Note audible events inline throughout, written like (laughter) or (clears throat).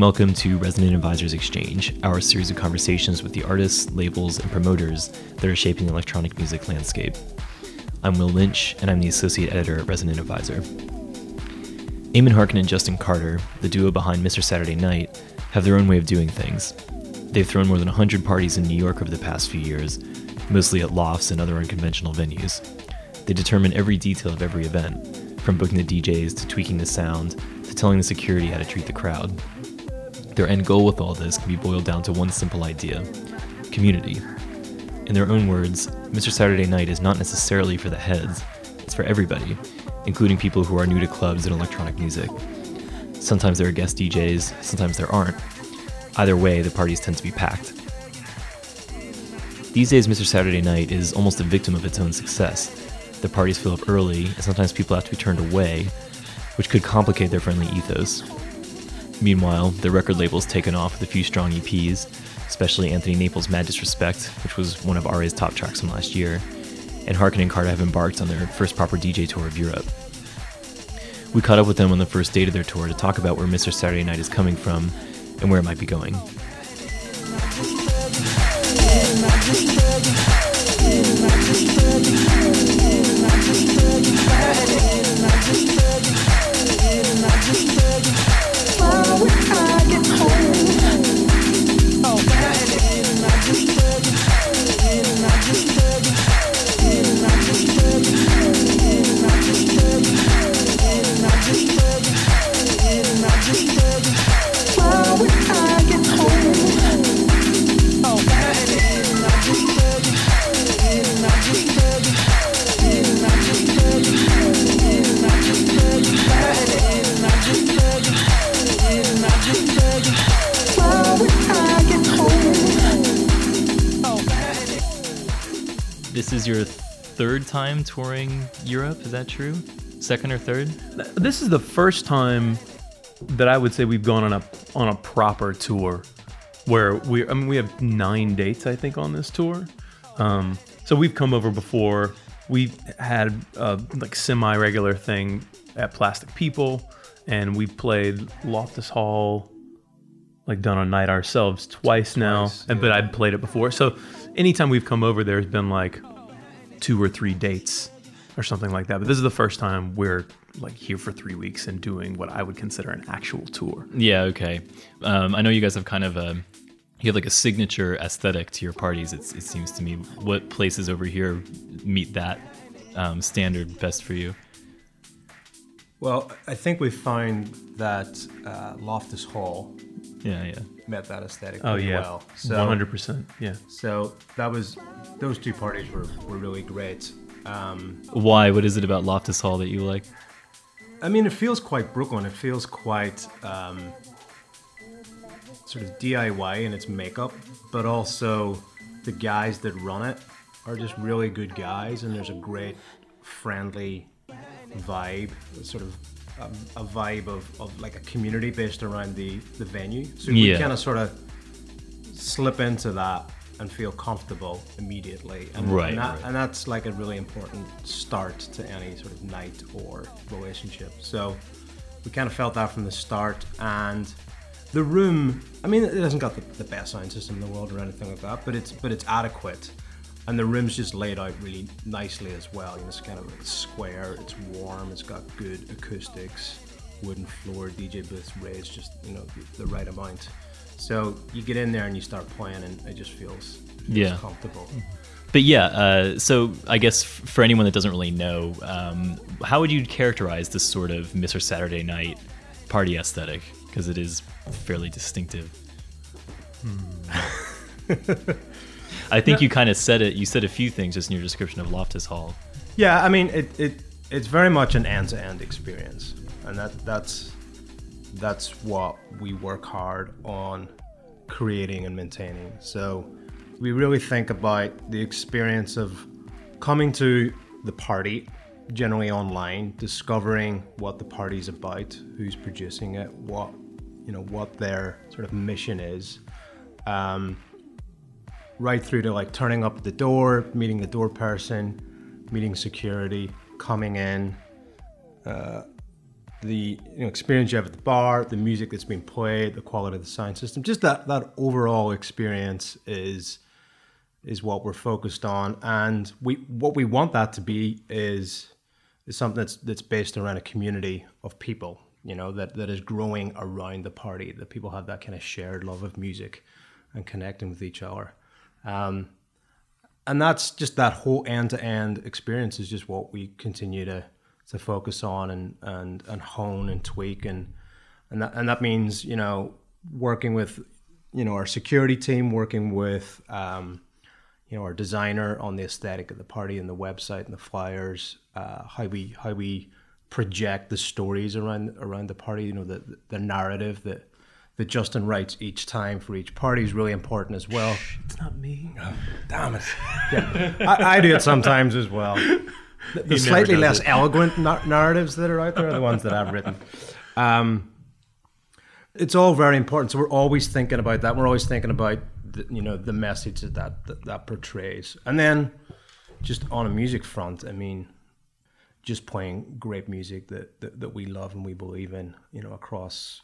Welcome to Resident Advisors Exchange, our series of conversations with the artists, labels, and promoters that are shaping the electronic music landscape. I'm Will Lynch, and I'm the Associate Editor at Resident Advisor. Eamon Harkin and Justin Carter, the duo behind Mr. Saturday Night, have their own way of doing things. They've thrown more than 100 parties in New York over the past few years, mostly at lofts and other unconventional venues. They determine every detail of every event, from booking the DJs to tweaking the sound to telling the security how to treat the crowd. Their end goal with all this can be boiled down to one simple idea community. In their own words, Mr. Saturday Night is not necessarily for the heads, it's for everybody, including people who are new to clubs and electronic music. Sometimes there are guest DJs, sometimes there aren't. Either way, the parties tend to be packed. These days, Mr. Saturday Night is almost a victim of its own success. The parties fill up early, and sometimes people have to be turned away, which could complicate their friendly ethos. Meanwhile, the record label's taken off with a few strong EPs, especially Anthony Naples' Mad Disrespect, which was one of RA's top tracks from last year, and Harkin and Carter have embarked on their first proper DJ tour of Europe. We caught up with them on the first date of their tour to talk about where Mr. Saturday Night is coming from and where it might be going. Third time touring Europe, is that true? Second or third? This is the first time that I would say we've gone on a on a proper tour where we I mean we have nine dates I think on this tour. Um, so we've come over before. We've had a like semi regular thing at Plastic People, and we played Loftus Hall, like done a night ourselves twice, now. And but I'd played it before. So anytime we've come over, there's been like two or three dates or something like that. But this is the first time we're like here for three weeks and doing what I would consider an actual tour. Yeah, okay. Um, I know you guys have kind of a you have like a signature aesthetic to your parties. It's, it seems to me. What places over here meet that um, standard best for you? Well, I think we found that uh, Loftus Hall Yeah, yeah. met that aesthetic Oh pretty yeah, well. one hundred percent. Yeah. So that was those two parties were, were really great. Um, Why? What is it about Loftus Hall that you like? I mean, it feels quite Brooklyn. It feels quite um, sort of DIY in its makeup, but also the guys that run it are just really good guys, and there's a great friendly vibe, sort of um, a vibe of, of like a community based around the, the venue. So we kind of sort of slip into that and feel comfortable immediately. And, Right, and, that, right. and that's like a really important start to any sort of night or relationship. So we kind of felt that from the start. And the room, I mean, it hasn't got the, the best sound system in the world or anything like that, but it's but it's adequate. And the room's just laid out really nicely as well. You know, it's kind of it's square, it's warm, it's got good acoustics, wooden floor, DJ booths raised just you know the, the right amount. So you get in there and you start playing, and it just feels, feels Yeah. comfortable. But yeah, uh, so I guess for anyone that doesn't really know, um, how would you characterize this sort of Mr. Saturday Night party aesthetic? Because it is fairly distinctive. (laughs) I think you kind of said it. You said a few things just in your description of Loftus Hall. Yeah, I mean it, it it's very much an end to end experience. And that that's that's what we work hard on creating and maintaining. So we really think about the experience of coming to the party, generally online, discovering what the party's about, who's producing it, what you know, what their sort of mission is. Um, right through to like turning up at the door, meeting the door person, meeting security, coming in, uh, the you know, experience you have at the bar, the music that's being played, the quality of the sound system, just that that overall experience is is what we're focused on, and we what we want that to be is is something that's that's based around a community of people, you know, that that is growing around the party, that people have that kind of shared love of music and connecting with each other. Um, and that's just that whole end to end experience is just what we continue to to focus on and and and hone and tweak and and that and that means you know working with you know our security team, working with um, you know our designer on the aesthetic of the party and the website and the flyers, uh, how we how we project the stories around around the party. You know the the narrative that that Justin writes each time for each party is really important as well. It's not me. Oh, (laughs) damn it! Yeah, I, I do it sometimes as well. The, the slightly less it. eloquent na- narratives that are out there are the ones that I've written. Um, it's all very important. So we're always thinking about that. We're always thinking about the, you know the message that, that that that portrays, and then just on a music front, I mean, just playing great music that, that, that we love and we believe in, you know, across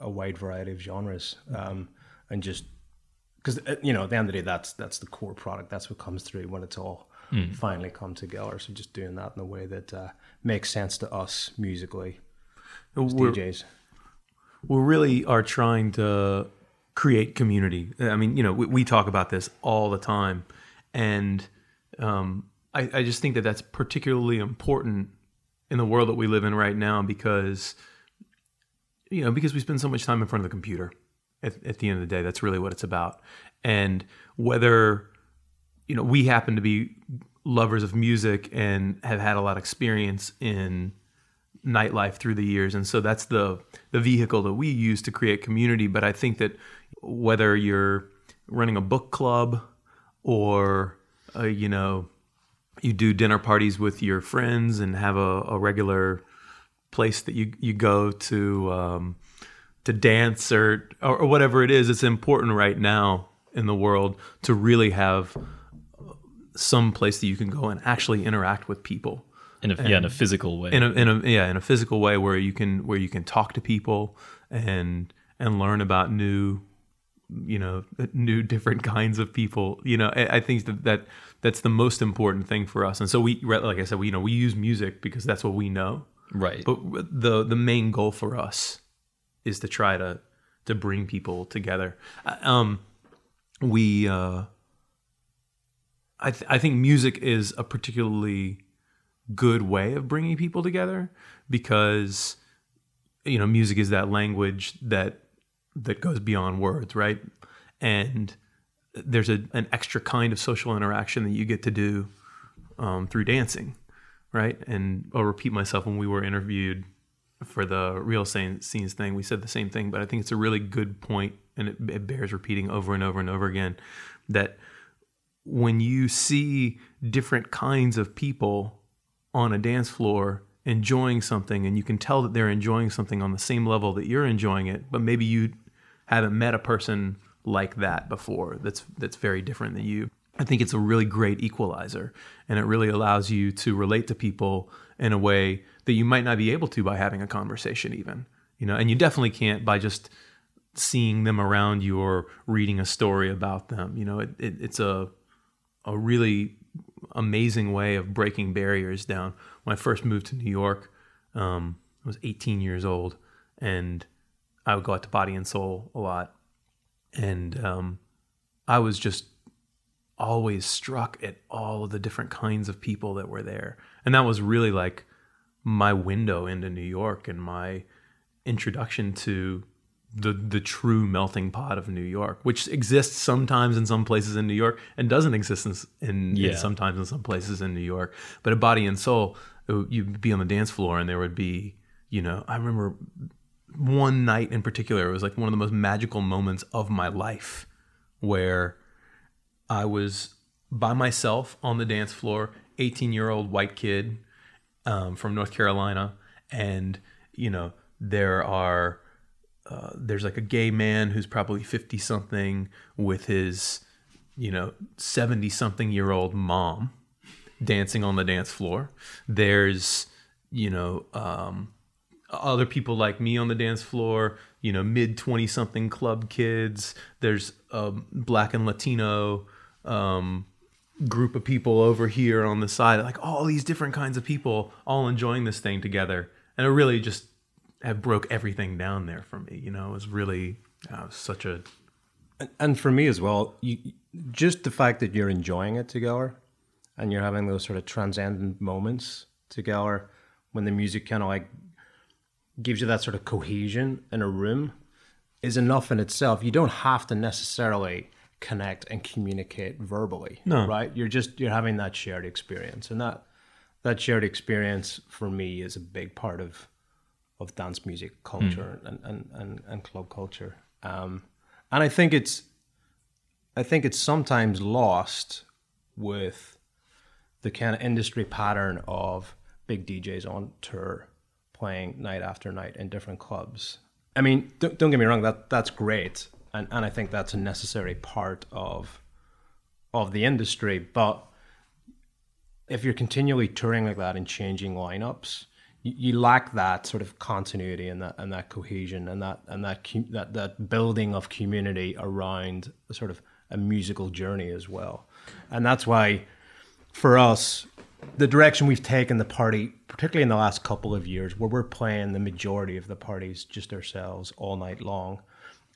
a wide variety of genres, um, and just because uh, you know at the end of the day, that's that's the core product. That's what comes through when it's all mm. finally come together. So just doing that in a way that uh, makes sense to us musically, as we're, DJs. We really are trying to create community. I mean, you know, we, we talk about this all the time, and um, I, I just think that that's particularly important in the world that we live in right now because you know, because we spend so much time in front of the computer at, at the end of the day. That's really what it's about. And whether, you know, we happen to be lovers of music and have had a lot of experience in nightlife through the years and so that's the the vehicle that we use to create community but i think that whether you're running a book club or uh, you know you do dinner parties with your friends and have a, a regular place that you you go to um, to dance or, or whatever it is. It's important right now in the world to really have some place that you can go and actually interact with people. In a, and yeah in a physical way. In a, in a yeah in a physical way where you can where you can talk to people and and learn about new you know (laughs) new different kinds of people. You know i, I think that, that that's the most important thing for us. And so we like i said we you know we use music because that's what we know. Right. But the the main goal for us is to try to to bring people together. Uh, um, we uh, I th- I think music is a particularly good way of bringing people together because you know music is that language that that goes beyond words, right? And there's a, an extra kind of social interaction that you get to do um, through dancing right? And I'll repeat myself when we were interviewed for the real scenes thing, we said the same thing, but I think it's a really good point and it, it bears repeating over and over and over again that when you see different kinds of people on a dance floor enjoying something and you can tell that they're enjoying something on the same level that you're enjoying it, but maybe you haven't met a person like that before that's that's very different than you. I think it's a really great equalizer and it really allows you to relate to people in a way that you might not be able to by having a conversation even. You know, and you definitely can't by just seeing them around you or reading a story about them. You know, it, it, it's a a really amazing way of breaking barriers down. When I first moved to New York, um, I was 18 years old, and I would go out to Body and Soul a lot, and um, I was just always struck at all of the different kinds of people that were there. And that was really like my window into New York and my introduction to the the true melting pot of New York, which exists sometimes in some places in New York and doesn't exist in, in, yeah. in sometimes in some places in New York. But at Body and Soul, you'd be on the dance floor and there would be, you know, I remember one night in particular, it was like one of the most magical moments of my life where I was by myself on the dance floor, 18 year old white kid um, from North Carolina. And, you know, there are, uh, there's like a gay man who's probably 50 something with his, you know, 70 something year old mom dancing on the dance floor. There's, you know, um, other people like me on the dance floor, you know, mid 20 something club kids. There's a black and Latino um, group of people over here on the side, like all these different kinds of people all enjoying this thing together. And it really just have broke everything down there for me. You know, it was really uh, such a and for me as well, you, just the fact that you're enjoying it together and you're having those sort of transcendent moments together when the music kind of like gives you that sort of cohesion in a room is enough in itself. You don't have to necessarily connect and communicate verbally. No. Right? You're just you're having that shared experience. And that that shared experience for me is a big part of of dance music culture mm. and, and, and, and, club culture. Um, and I think it's I think it's sometimes lost with the kind of industry pattern of big DJs on tour playing night after night in different clubs. I mean, don't, don't get me wrong, that that's great, and and I think that's a necessary part of of the industry. But if you're continually touring like that and changing lineups, you, you lack that sort of continuity and that and that cohesion and that and that that that building of community around a sort of a musical journey as well. And that's why for us the direction we've taken the party, particularly in the last couple of years, where we're playing the majority of the parties just ourselves all night long,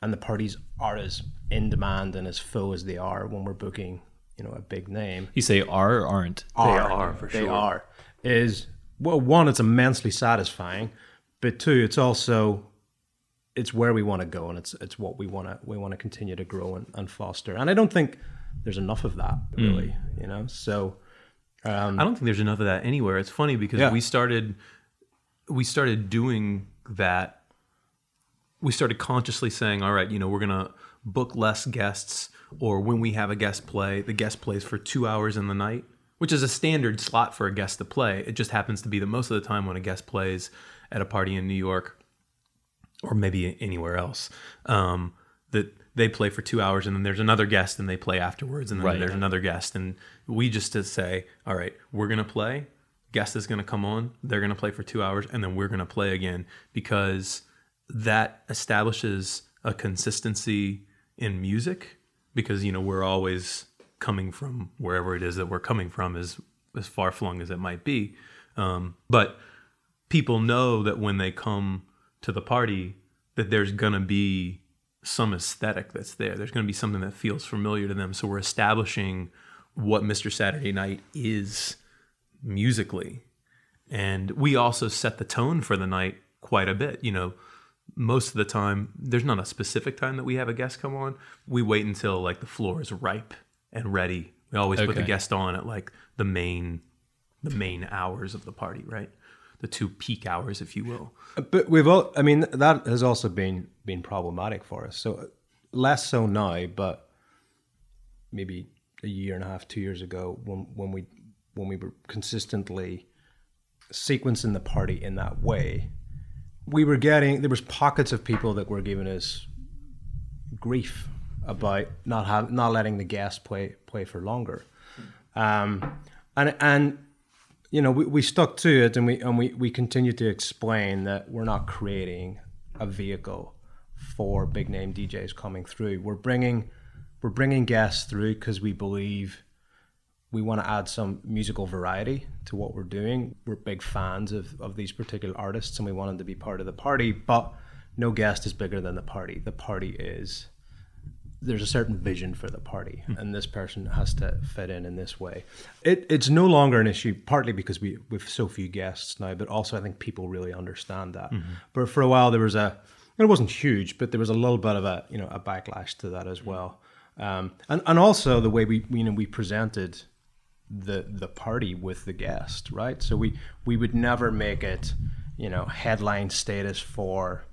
and the parties are as in demand and as full as they are when we're booking, you know, a big name. You say are or aren't? Are, they are for sure. They are. Is well, one, it's immensely satisfying, but two, it's also it's where we want to go and it's it's what we want to we want to continue to grow and, and foster. And I don't think there's enough of that really, mm. you know. So um, I don't think there's enough of that anywhere. It's funny because yeah. we started we started doing that. We started consciously saying, "All right, you know, we're gonna book less guests, or when we have a guest play, the guest plays for two hours in the night, which is a standard slot for a guest to play. It just happens to be that most of the time when a guest plays at a party in New York, or maybe anywhere else, um, that they play for two hours and then there's another guest and they play afterwards and then right. there's another guest and we just to say all right we're going to play guest is going to come on they're going to play for two hours and then we're going to play again because that establishes a consistency in music because you know we're always coming from wherever it is that we're coming from is as far flung as it might be um, but people know that when they come to the party that there's going to be some aesthetic that's there. There's going to be something that feels familiar to them. So we're establishing what Mr. Saturday Night is musically. And we also set the tone for the night quite a bit. You know, most of the time, there's not a specific time that we have a guest come on. We wait until like the floor is ripe and ready. We always okay. put the guest on at like the main the main hours of the party, right? the two peak hours, if you will. But we've all, I mean, that has also been been problematic for us. So less so now, but maybe a year and a half, two years ago, when when we when we were consistently sequencing the party in that way, we were getting there was pockets of people that were giving us grief about not have not letting the guests play play for longer, um, and and you know, we, we stuck to it and we and we, we continue to explain that we're not creating a vehicle for big name DJs coming through. We're bringing we're bringing guests through because we believe we want to add some musical variety to what we're doing. We're big fans of, of these particular artists and we want them to be part of the party, but no guest is bigger than the party. The party is there's a certain vision for the party, hmm. and this person has to fit in in this way. It, it's no longer an issue, partly because we we've so few guests now, but also I think people really understand that. Mm-hmm. But for a while there was a, it wasn't huge, but there was a little bit of a you know a backlash to that as well, um, and and also the way we you know we presented the the party with the guest, right? So we we would never make it you know headline status for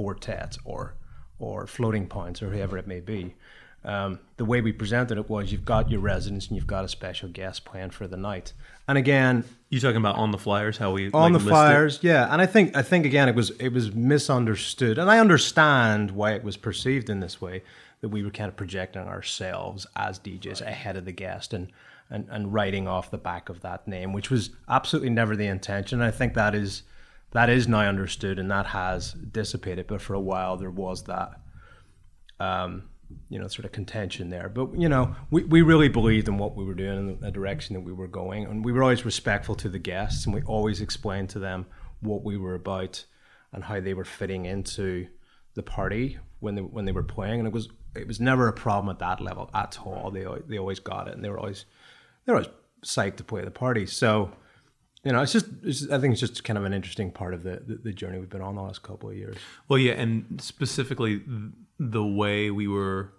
Four or or floating points or whoever it may be. Um, the way we presented it was you've got your residents and you've got a special guest plan for the night. And again, you talking about on the flyers how we on like, the flyers, it? yeah. And I think I think again it was it was misunderstood, and I understand why it was perceived in this way that we were kind of projecting ourselves as DJs right. ahead of the guest and, and and writing off the back of that name, which was absolutely never the intention. I think that is that is now understood and that has dissipated. But for a while, there was that, um, you know, sort of contention there. But you know, we, we really believed in what we were doing and the direction that we were going, and we were always respectful to the guests, and we always explained to them what we were about and how they were fitting into the party when they when they were playing, and it was it was never a problem at that level at all. They they always got it, and they were always they were always psyched to play the party. So you know, it's just, it's I think it's just kind of an interesting part of the, the, the journey we've been on the last couple of years. Well, yeah, and specifically the way we were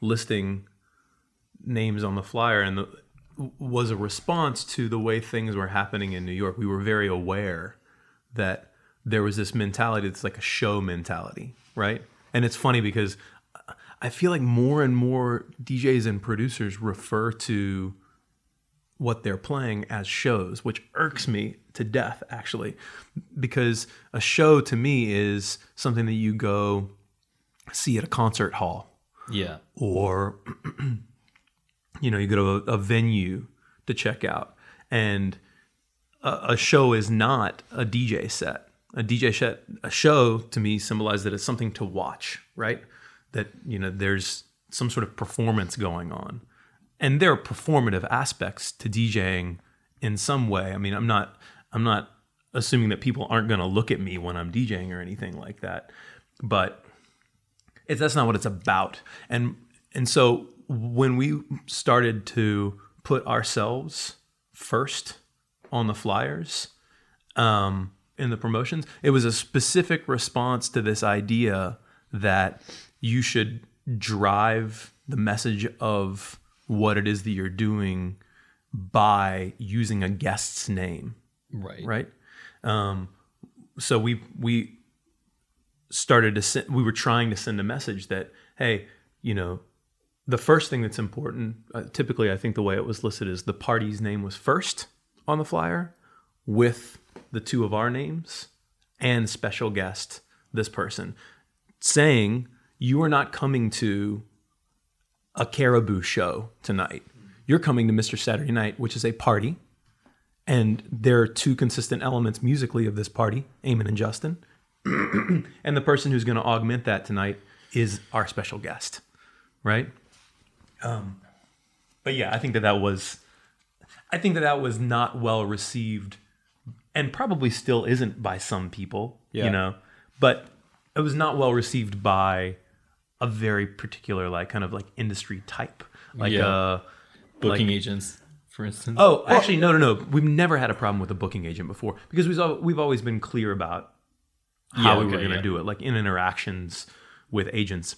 listing names on the flyer and the, was a response to the way things were happening in New York. We were very aware that there was this mentality that's like a show mentality, right? And it's funny because I feel like more and more DJs and producers refer to what they're playing as shows, which irks me to death, actually, because a show to me is something that you go see at a concert hall. Yeah. Or, (clears throat) you know, you go to a, a venue to check out. And a, a, show is not a DJ set. A DJ set, a show to me symbolizes that it's something to watch, right? That, you know, there's some sort of performance going on and there are performative aspects to DJing in some way. I mean, I'm not I'm not assuming that people aren't going to look at me when I'm DJing or anything like that, but it's that's not what it's about. And and so when we started to put ourselves first on the flyers um, in the promotions, it was a specific response to this idea that you should drive the message of what it is that you're doing by using a guest's name. Right. Right. Um, so we we started to send, we were trying to send a message that hey, you know, the first thing that's important. Uh, typically, I think the way it was listed is the party's name was first on the flyer, with the two of our names and special guest this person, saying you are not coming to a caribou show tonight. You're coming to Mr. Saturday Night, which is a party. And there are two consistent elements musically of this party, Eamon and Justin. (clears throat) and the person who's going to augment that tonight is our special guest, right? Um, but yeah, I think that that was, I think that that was not well received, and probably still isn't by some people, yeah. you know. But it was not well received by a very particular like kind of like industry type. Like yeah. uh booking like, agents for instance? Oh actually no no no. We've never had a problem with a booking agent before because we've we've always been clear about how yeah, we were going to yeah. do it. Like in interactions with agents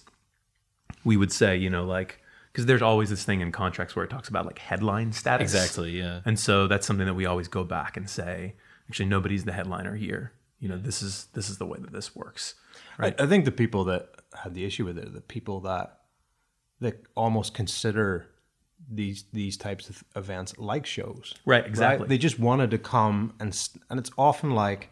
we would say you know like because there's always this thing in contracts where it talks about like headline status. Exactly yeah. And so that's something that we always go back and say actually nobody's the headliner here. You know this is this is the way that this works right? I, I think the people that had the issue with it. The people that that almost consider these these types of events like shows. Right, exactly. Right? They just wanted to come and and it's often like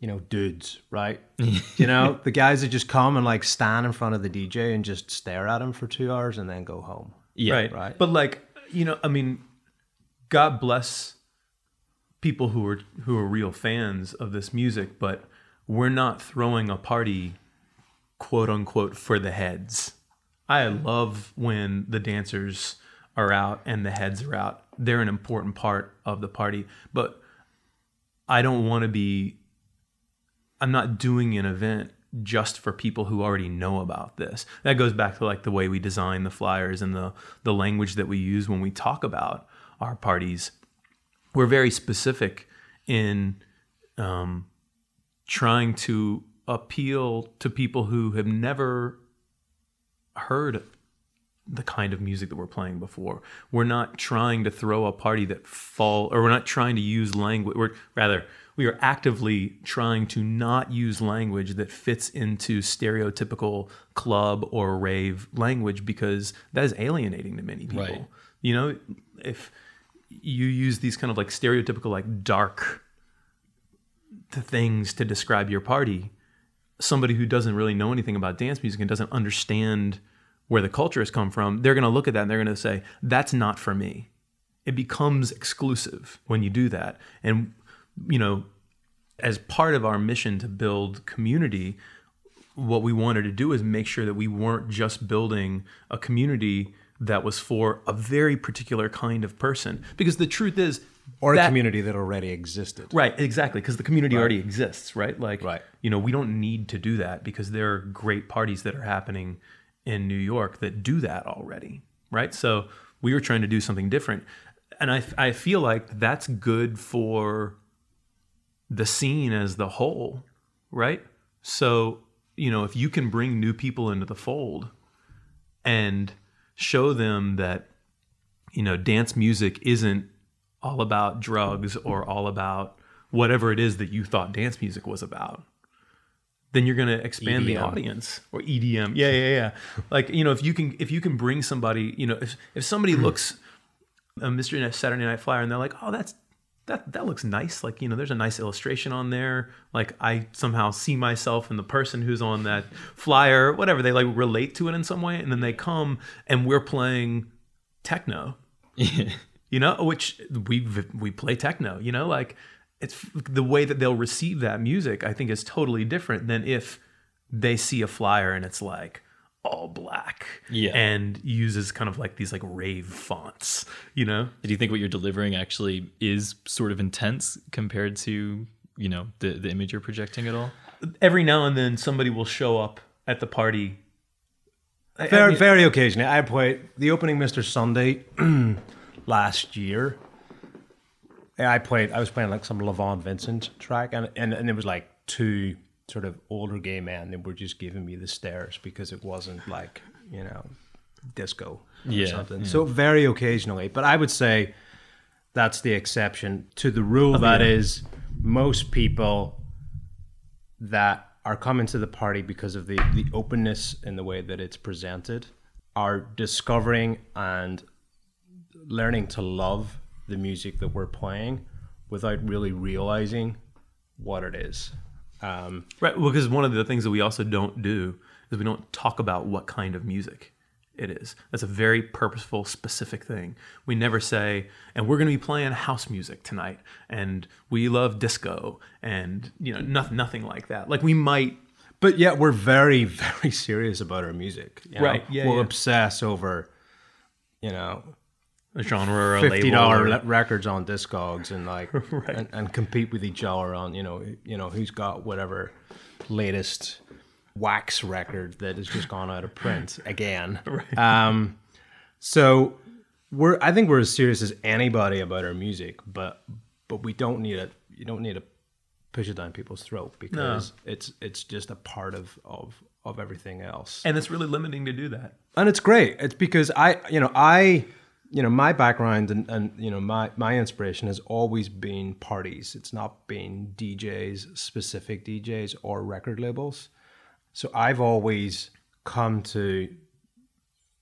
you know, dudes, right? (laughs) you know, the guys that just come and like stand in front of the DJ and just stare at him for 2 hours and then go home. Yeah, right. right. But like, you know, I mean, God bless people who are who are real fans of this music, but we're not throwing a party quote unquote for the heads. I love when the dancers are out and the heads are out. They're an important part of the party, but I don't want to be I'm not doing an event just for people who already know about this. That goes back to like the way we design the flyers and the the language that we use when we talk about our parties. We're very specific in um, trying to appeal to people who have never heard the kind of music that we're playing before. We're not trying to throw a party that fall or we're not trying to use language we're rather we are actively trying to not use language that fits into stereotypical club or rave language because that is alienating to many people. Right. You know, if you use these kind of like stereotypical like dark things to describe your party, somebody who doesn't really know anything about dance music and doesn't understand where the culture has come from, they're going to look at that and they're going to say, that's not for me. It becomes exclusive when you do that. And, you know, as part of our mission to build community, what we wanted to do is make sure that we weren't just building a community that was for a very particular kind of person. Because the truth is, or a community that already existed. Right, exactly, because the community already exists, right? Like, Right. you know, we don't need to do that because there are great parties that are happening in New York that do that already, right? So we were trying to do something different, and I I feel like that's good for the scene as the whole, right? So you know, if you can bring new people into the fold and show them that you know dance music isn't all about drugs or all about whatever it is that you thought dance music was about then you're going to expand the audience. Or EDM yeah yeah yeah. (laughs) Like you know if you can if you can bring somebody you know if if somebody mm-hmm. looks uh, a Mr. Saturday Night Flyer and they're like oh that's that that looks nice like you know there's a nice illustration on there. Like I somehow see myself in the person who's on that flyer whatever. They like relate to it in some way and then they come and we're playing techno (laughs) you know which we we play techno you know like it's the way that they'll receive that music i think is totally different than if they see a flyer and it's like all black Yeah. and uses kind of like these like rave fonts you know Do you think what you're delivering actually is sort of intense compared to, you know, the, the image you're projecting at all? every now and then somebody will show up at the party I- I Very, mean- very occasionally. I play the opening Mr. Sunday (clears throat) last year. Yeah, I played. I was playing like some Levon Vincent track, and and and it was like two sort of older gay men that were just giving me the stares because it wasn't like you know disco or Yeah, something. So very occasionally, but I would say that's the exception to the rule. Oh, that is, most people that are coming to the party because of the, the openness in the way that it's presented are discovering and learning to love the music that we're playing without really realizing what it is. Um, Right. Well, because one of the things that we also don't do is we don't talk about what kind of music it is. That's a very purposeful, specific thing. We never say, and we're going to be playing house music tonight, and we love disco, and you know, nothing, nothing like that. Like we might, but yet we're very, very serious about our music. you know? Right, yeah, we'll yeah. obsess over, you know, a genre or a fifty label. dollar or- records on Discogs and like (laughs) and, and compete with each other on you know you know who's got whatever latest wax record that has just gone out of print (laughs) again. Um, so we're I think we're as serious as anybody about our music, but but we don't need it. You don't need to push it down people's throat because it's it's just a part of of of everything else and it's really limiting to do that. and it's great it's because i you know i you know my background and, and you know my my inspiration has always been parties. It's not been djs specific djs or record labels. So i've always come to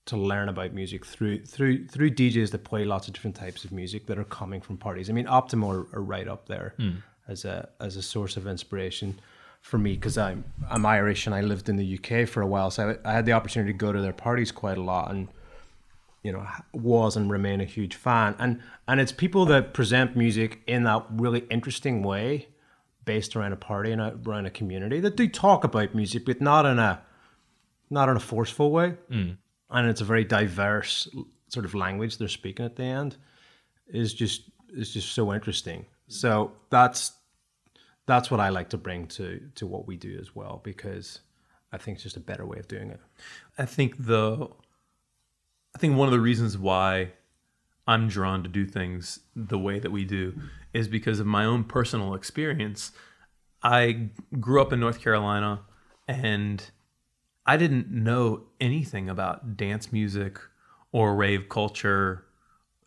to learn about music through through through DJs that play lots of different types of music that are coming from parties. I mean, Optimo are, are right up there hmm. as a as a source of inspiration for me because I'm I'm Irish and I lived in the UK for a while, so I, I had the opportunity to go to their parties quite a lot. And you know was and remain a huge fan. And and it's people that present music in that really interesting way, based around a party and a, around a community that do talk about music, but not in a not in a forceful way. Mm. And it's a very diverse sort of language they're speaking at the end. Is just is just so interesting. So that's that's what i like to bring to to what we do as well because i think it's just a better way of doing it. I think the I think one of the reasons why I'm drawn to do things the way that we do is because of my own personal experience. I grew up in North Carolina and I didn't know anything about dance music or rave culture.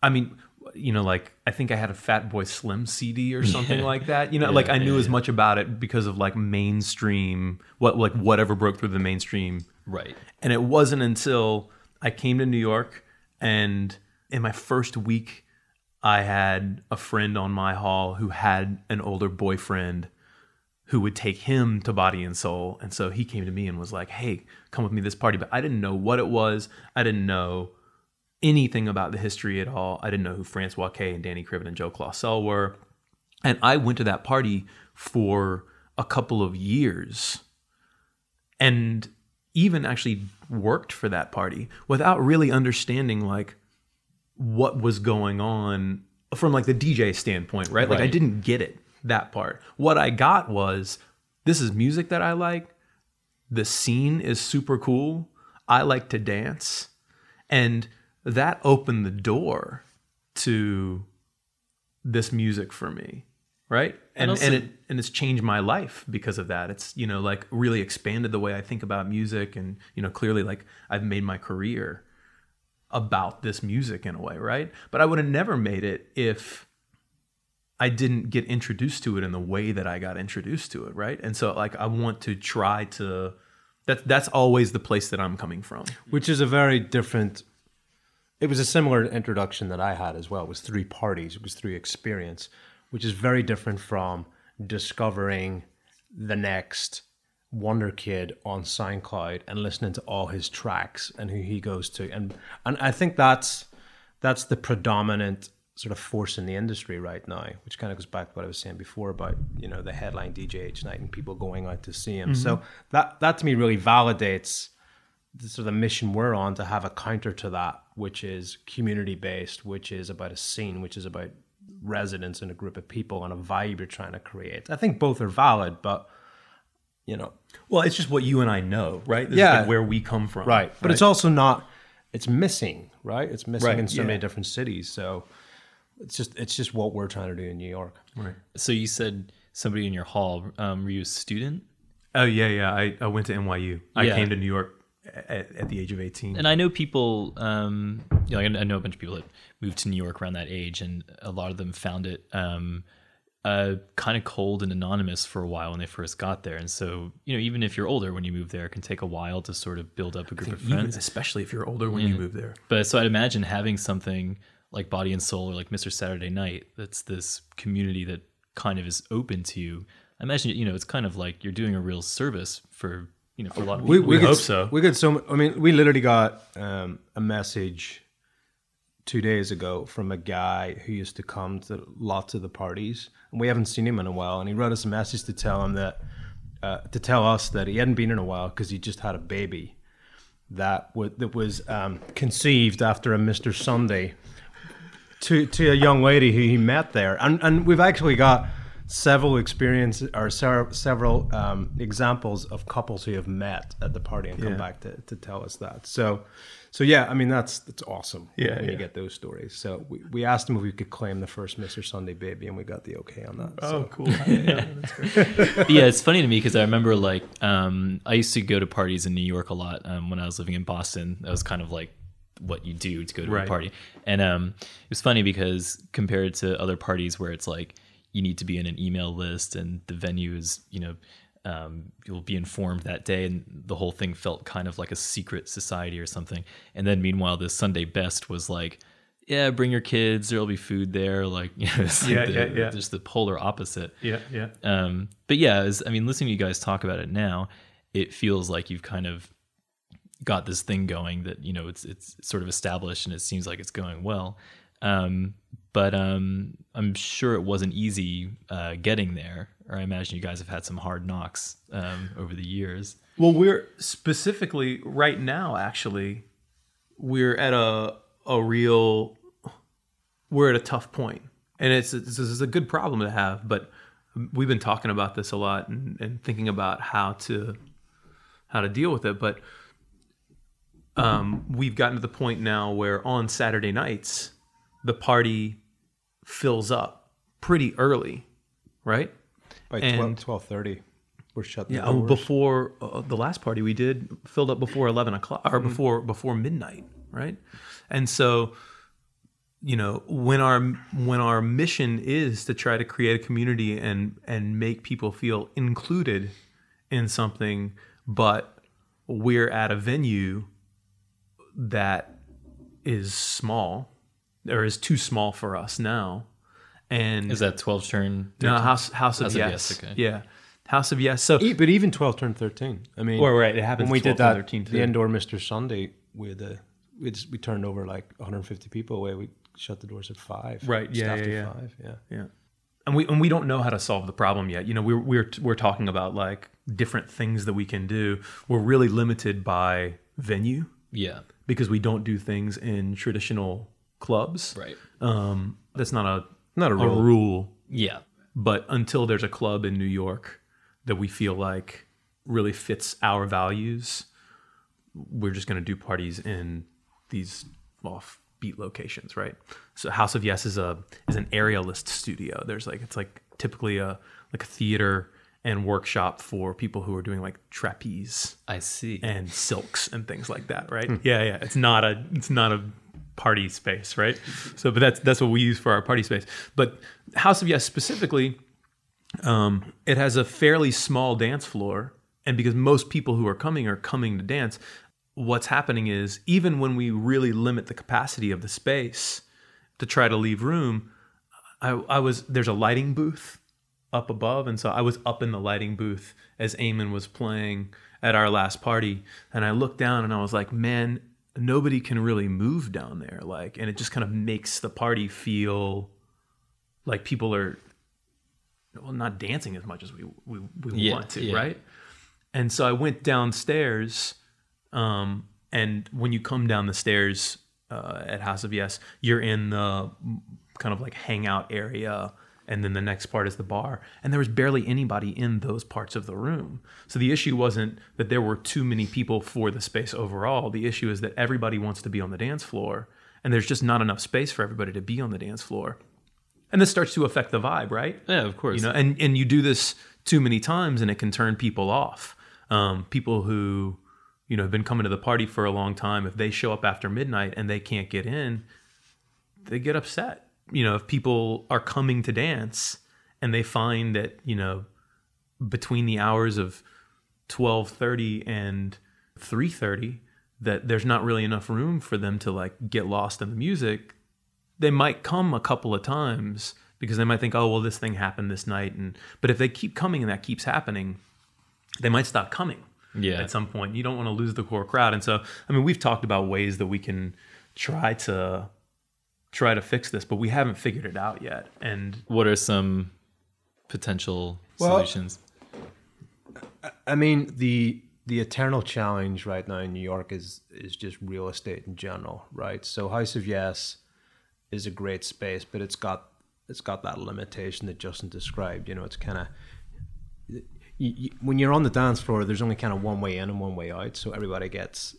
I mean, you know, like I think I had a Fatboy Slim CD or (laughs) something like that. You know, like I knew as much about it because of like mainstream, what like whatever broke through the mainstream Right. and it wasn't until I came to New York and in my first week, I had a friend on my hall who had an older boyfriend who would take him to Body and Soul. And so he came to me and was like, hey, come with me to this party. But I didn't know what it was. I didn't know anything about the history at all. I didn't know who Francois K and Danny Krivit and Joe Claussell were. And I went to that party for a couple of years and even actually worked for that party without really understanding like what was going on from like the DJ standpoint, right? Like I didn't get it that part. What I got was this is music that I like. The scene is super cool. I like to dance. And that opened the door to this music for me. Right? And And and it and it's changed my life because of that. It's, you know, like really expanded the way I think about music and, you know, clearly like I've made my career about this music in a way, right? But I would have never made it if I didn't get introduced to it in the way that I got introduced to it, right? And so like I want to try to that's that's always the place that I'm coming from. which is a very different it was a similar introduction that i had as well it was three parties it was three experience which is very different from discovering the next wonder kid on soundcloud and listening to all his tracks and who he goes to. And and i think that's that's the predominant sort of force in the industry right now which kind of goes back to what i was saying before about you know the headline dj each night and people going out to see him. So mm-hmm. that that to me really validates the sort of the mission we're on to have a counter to that, which is community based, which is about a scene, which is about residents and a group of people and a vibe you're trying to create. I think both are valid, but you know, Well, it's just what you and I know, right? This is Yeah. like where we come from. right. But it's also not. It's missing, right? It's missing Right, in so yeah. many different cities. So it's just it's just what we're trying to do in New York. right. So you said somebody in your hall. Um, were you a student? Oh yeah, yeah. I, I went to NYU. I came to New York at, at the age of 18. And I know people. Um, you know, I know a bunch of people that moved to New York around that age, and a lot of them found it um, uh, kind of cold and anonymous for a while when they first got there. And so, you know, even if you're older when you move there, it can take a while to sort of build up a group of friends. especially if you're older when you move there. But so I'd imagine having something like Body and Soul or like Mr. Saturday Night, that's this community that kind of is open to you. I imagine you know it's kind of like you're doing a real service for you know for a lot of people. we get hope s- so. We get so. I mean, we literally got um, a message two days ago from a guy who used to come to lots of the parties, and we haven't seen him in a while. And he wrote us a message to tell him that uh, to tell us that he hadn't been in a while because he just had a baby that w- that was um, conceived after a Mister Sunday to to a young lady who he met there, and and we've actually got several experiences or several um, examples of couples who have met at the party and come Yeah. back to, to tell us that. So, so yeah, I mean that's that's awesome. Yeah, when you get those stories. So we, we asked him if we could claim the first Mr. Sunday baby, and we got the okay on that. so. cool. (laughs) yeah, that's great. But yeah, it's funny to me because I remember like um, I used to go to parties in New York a lot um, when I was living in Boston. That was kind of like what you do to go to Right. a party, and um, it was funny because compared to other parties where it's like you need to be in an email list and the venue is you know um, you'll be informed that day, and the whole thing felt kind of like a secret society or something. And then meanwhile, this Sunday best was like. Yeah, bring your kids. There'll be food there. Like, (laughs) you know, it's like Yeah, the, yeah, yeah. just the polar opposite. Yeah, yeah. Um, but yeah, as, I mean, listening to you guys talk about it now, it feels like you've kind of got this thing going that you know it's it's sort of established and it seems like it's going well. Um, but um, I'm sure it wasn't easy uh, getting there, or I imagine you guys have had some hard knocks um, over the years. Well, we're specifically right now. Actually, we're at a a real we're at a tough point, and it's this is a good problem to have. But we've been talking about this a lot and, and thinking about how to how to deal with it. But um, we've gotten to the point now where on Saturday nights the party fills up pretty early, right? By And- 12, 12.30, we're shut Yeah, oh, doors. before uh, the last party we did filled up before eleven o'clock or before before midnight, right? And so, you know, when our when our mission is to try to create a community and and make people feel included in something, but we're at a venue that is small or is too small for us now, and Is that 12 turn? no, House House of House of Yes, Yes, okay. yeah, House of Yes. So E- but even 12 turned 13. I mean, Well, right, it happens when we did that, 13 too. the indoor Mr. Sunday, with had the, we, just, we turned over like 150 people away. We shut the doors at five. Right, yeah, yeah, yeah. five. Yeah. Yeah. and we and we don't know how to solve the problem yet. You know, we're we're we're talking about like different things that we can do. We're really limited by venue Yeah. because we don't do things in traditional clubs. Right. Um, that's not a Not a a rule. rule. Yeah. But until there's a club in New York that we feel like really fits our values, we're just going to do parties in these offbeat locations, right? So House of Yes is a is an aerialist studio. There's like it's like typically a like a theater and workshop for people who are doing like trapeze I see. and silks and things like that, right? Yeah, yeah. It's not a it's not a party space, right? So, but that's that's what we use for our party space. But House of Yes specifically, um, it has a fairly small dance floor, and because most people who are coming are coming to dance, what's happening is even when we really limit the capacity of the space to try to leave room, I, I was there's a lighting booth up above, and so I was up in the lighting booth as Eamon was playing at our last party, and I looked down and I was like, man, nobody can really move down there, like, and it just kind of makes the party feel like people are well not dancing as much as we we, we Yeah, want to, yeah. right? And so I went downstairs, um, and when you come down the stairs uh, at House of Yes, you're in the kind of like hangout area, and then the next part is the bar. And there was barely anybody in those parts of the room. So the issue wasn't that there were too many people for the space overall. The issue is that everybody wants to be on the dance floor, and there's just not enough space for everybody to be on the dance floor. And this starts to affect the vibe, right? yeah, of course. you know and and you do this too many times and it can turn people off um, people who you know have been coming to the party for a long time if they show up after midnight and they can't get in they get upset you know if people are coming to dance and they find that you know between the hours of 12:30 and 3:30 that there's not really enough room for them to like get lost in the music they might come a couple of times because they might think, oh, well, this thing happened this night. And but if they keep coming and that keeps happening, they might stop coming Yeah. at some point. You don't want to lose the core crowd. And so, I mean, we've talked about ways that we can try to try to fix this, but we haven't figured it out yet. And what are some potential Well- solutions? I mean, the the eternal challenge right now in New York is is just real estate in general, right? So House of Yes is a great space, but it's got it's got that limitation that Justin described. You know, it's kind of you, you, when you're on the dance floor, there's only kind of one way in and one way out, so everybody gets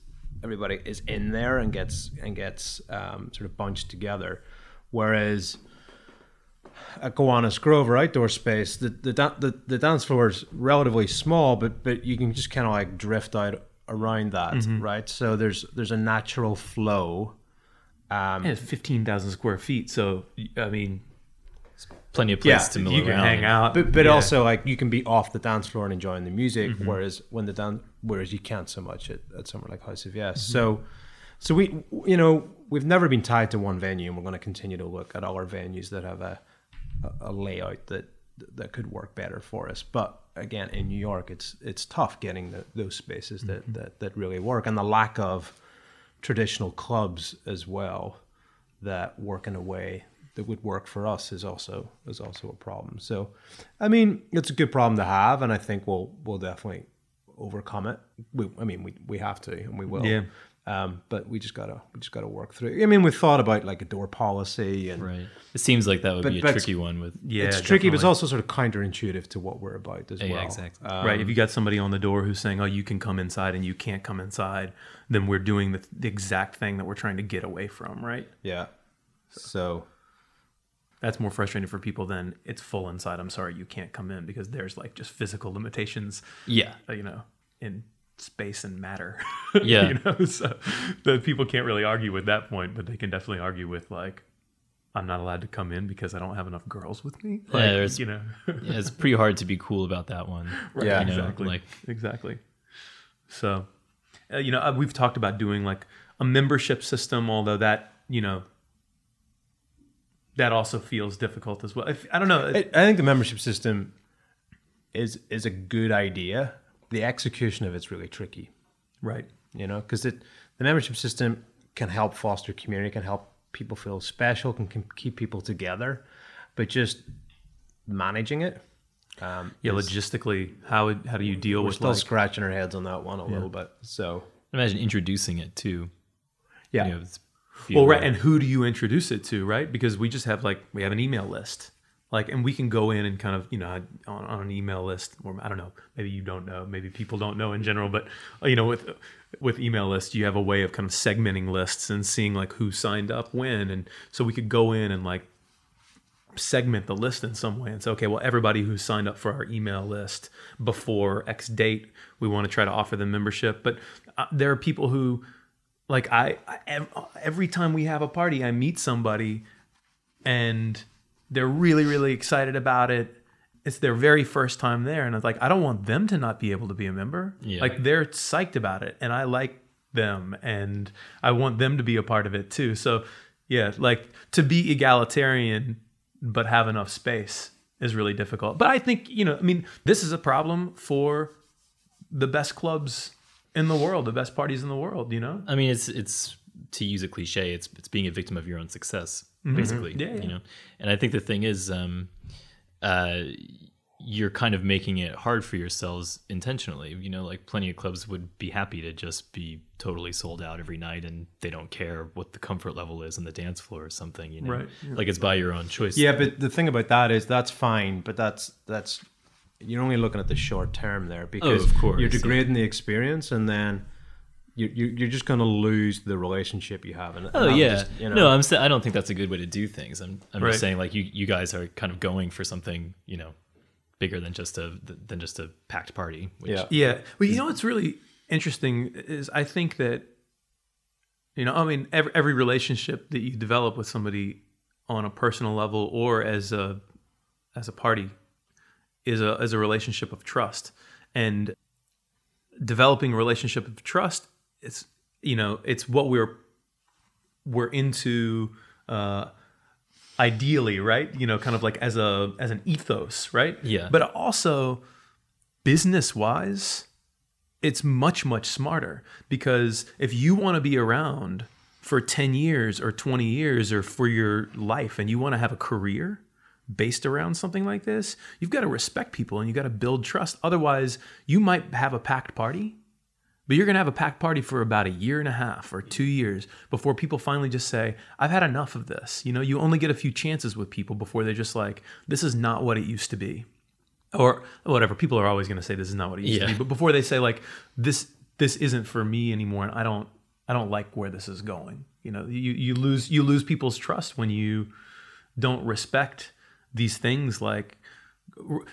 everybody is in there and gets and gets um, sort of bunched together, whereas at Gowanus Grove or outdoor space, the the, da- the the dance floor is relatively small, but but you can just kind of like drift out around that, right? So there's there's a natural flow. Um, it's 15,000 square feet. So, I mean, Plenty of place yeah, to mill you can hang out. but but Yeah. also like you can be off the dance floor and enjoying the music, whereas when the dan- whereas you can't so much at, at somewhere like House of Yes. Mm-hmm. So so we you know we've never been tied to one venue, and we're going to continue to look at all our venues that have a a, layout that that could work better for us. But again, in New York, it's it's tough getting the, those spaces that, mm-hmm. that that really work, and the lack of traditional clubs as well that work in a way that would work for us is also is also a problem. So, I mean, it's a good problem to have, and I think we'll we'll definitely overcome it. We, I mean, we we have to, and we will. Yeah. Um, but we just gotta we just gotta work through. I mean, we've thought about like a door policy, and Right. It seems like that would But- be a tricky one with. yeah, it's tricky, but it's also sort of counterintuitive to what we're about as Yeah, well. exactly. Um, right. If you got somebody on the door who's saying, "Oh, you can come inside," and you can't come inside, then we're doing the, the exact thing that we're trying to get away from. Right. yeah. So That's more frustrating for people than it's full inside. I'm sorry, you can't come in because there's like just physical limitations. Yeah. uh, You know, in space and matter. (laughs) Yeah. you know, (laughs) so the people can't really argue with that point, but they can definitely argue with like. I'm not allowed to come in because I don't have enough girls with me. Like, there's- you know, (laughs) Yeah, it's pretty hard to be cool about that one. Yeah, you know, exactly. Like, exactly. So, uh, you know, uh, we've talked about doing like a membership system, although that, you know, that also feels difficult as well. If, I don't know. I, I think the membership system is is a good idea. The execution of it's really tricky. right. you know because it the membership system can help foster community can help people feel special can, can keep people together but just managing it. Um, Yeah, logistically, how how do you deal we're with still like, scratching our heads on that one a little bit. So Imagine introducing it too. yeah, You know, it's Well, right, and who do you introduce it to, right? Because we just have like we have an email list, like, and we can go in and kind of you know on, on an email list, or I don't know, maybe you don't know, maybe people don't know in general, but uh, you know with with email lists, you have a way of kind of segmenting lists and seeing like who signed up when, and so we could go in and like segment the list in some way and say, okay, well, everybody who signed up for our email list before X date, we want to try to offer them membership. But uh, there are people who, like, I, I every time we have a party, I meet somebody and they're really, really excited about it. It's their very first time there. And it's like, I don't want them to not be able to be a member. Yeah. Like, they're psyched about it. And I like them and I want them to be a part of it too. So, yeah, like to be egalitarian but have enough space is really difficult. But I think, you know, I mean, this is a problem for the best clubs in the world, the best parties in the world, you know? I mean, it's it's to use a cliche, it's it's being a victim of your own success, basically. Mm-hmm. Yeah, yeah. You know, and I think the thing is, um, uh, you're kind of making it hard for yourselves intentionally. You know, like plenty of clubs would be happy to just be totally sold out every night, and they don't care what the comfort level is on the dance floor or something. You know, Right, like it's by your own choice. yeah. But the thing about that is that's fine, but that's that's you're only looking at the short term there because Oh, of course, you're yeah. degrading the experience, and then you, you you're just going to lose the relationship you have. And, and Oh that would yeah, just, you know, no, I'm. sa- I don't think that's a good way to do things. I'm. I'm Right. just saying, like you, you guys are kind of going for something, you know, bigger than just a than just a packed party. Which, Yeah. Yeah. Well, you know what's really interesting is I think that, you know, I mean, every, every relationship that you develop with somebody on a personal level or as a as a party is a is a relationship of trust. And developing a relationship of trust it's you know it's what we're we're into uh ideally right? You know kind of like as a as an ethos right? Yeah. but also business wise it's much much smarter because if you want to be around for 10 years or 20 years or for your life and you want to have a career based around something like this you've got to respect people and you've got to build trust otherwise you might have a packed party but you're going to have a packed party for about a year and a half or two years before people finally just say, I've had enough of this. You know, you only get a few chances with people before they're just like, this is not what it used to be. Or whatever. People are always going to say this is not what it used to be. But before they say like this this isn't for me anymore and I don't I don't like where this is going. You know, you, you lose you lose people's trust when you don't respect these things like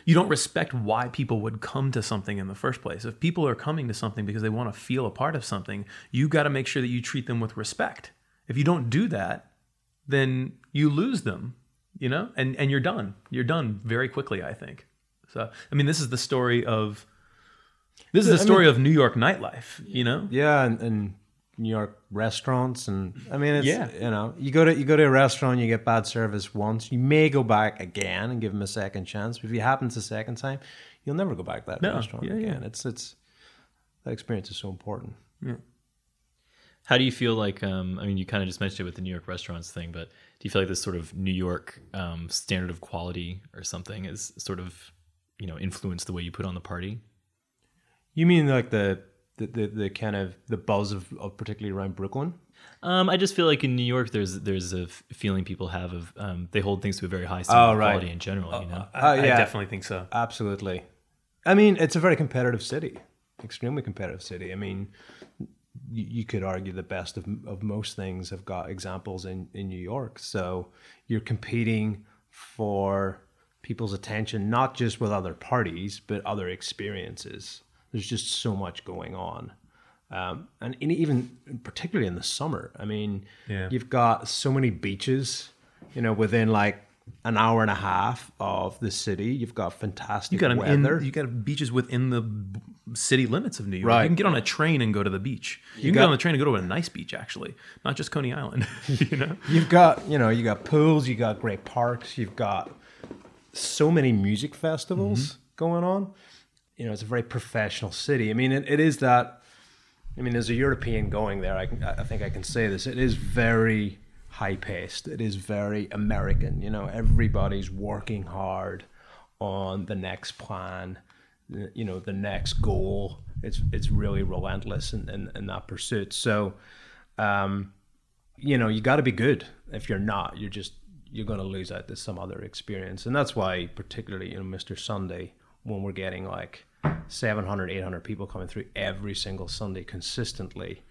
you don't respect why people would come to something in the first place. If people are coming to something because they want to feel a part of something, you got to make sure that you treat them with respect. If you don't do that, then you lose them, you know, and and you're done. You're done very quickly, I think. So, I mean, this is the story of this is the I story of New York nightlife, you know? Yeah, and, and New York restaurants, and I mean, it's Yeah. you know, you go to you go to a restaurant, you get bad service once, you may go back again and give them a second chance. But if it happens a second time, you'll never go back to that No, restaurant yeah, yeah. again. It's it's that experience is so important. Yeah. How do you feel like? Um, I mean, you kind of just mentioned it with the New York restaurants thing, but do you feel like this sort of New York um, standard of quality or something is sort of, you know, influenced the way you put on the party? You mean like the the, the, the kind of the buzz of, of particularly around Brooklyn? Um, I just feel like in New York, there's there's a f- feeling people have of um, they hold things to a very high standard Oh, right. quality in general. You know, I, Uh, I definitely think so. Absolutely. I mean, it's a very competitive city, extremely competitive city. I mean, you, you could argue the best of, of most things have got examples in, in New York. So you're competing for people's attention, not just with other parties, but other experiences. There's just so much going on. Um, and in, even particularly in the summer, I mean, Yeah. you've got so many beaches, you know, within like an hour and a half of the city. You've got fantastic You got weather. in. You got beaches within the city limits of New York. Right. You can get on a train and go to the beach. You, can got- get on the train and go to a nice beach, actually, not just Coney Island. (laughs) you know. You've got, you know, you got pools, you got great parks, you've got so many music festivals going on. You know, it's a very professional city. I mean, it, it is that. I mean, there's a European going there, I, can, I think I can say this. It is very high paced. It is very American. You know, everybody's working hard on the next plan, you know, the next goal. It's it's really relentless in, in, in that pursuit. So, um, you know, you got to be good. If you're not, you're just you're going to lose out to some other experience, and that's why, particularly, you know, Mr. Sunday, when we're getting like 700, 800 people coming through every single Sunday consistently,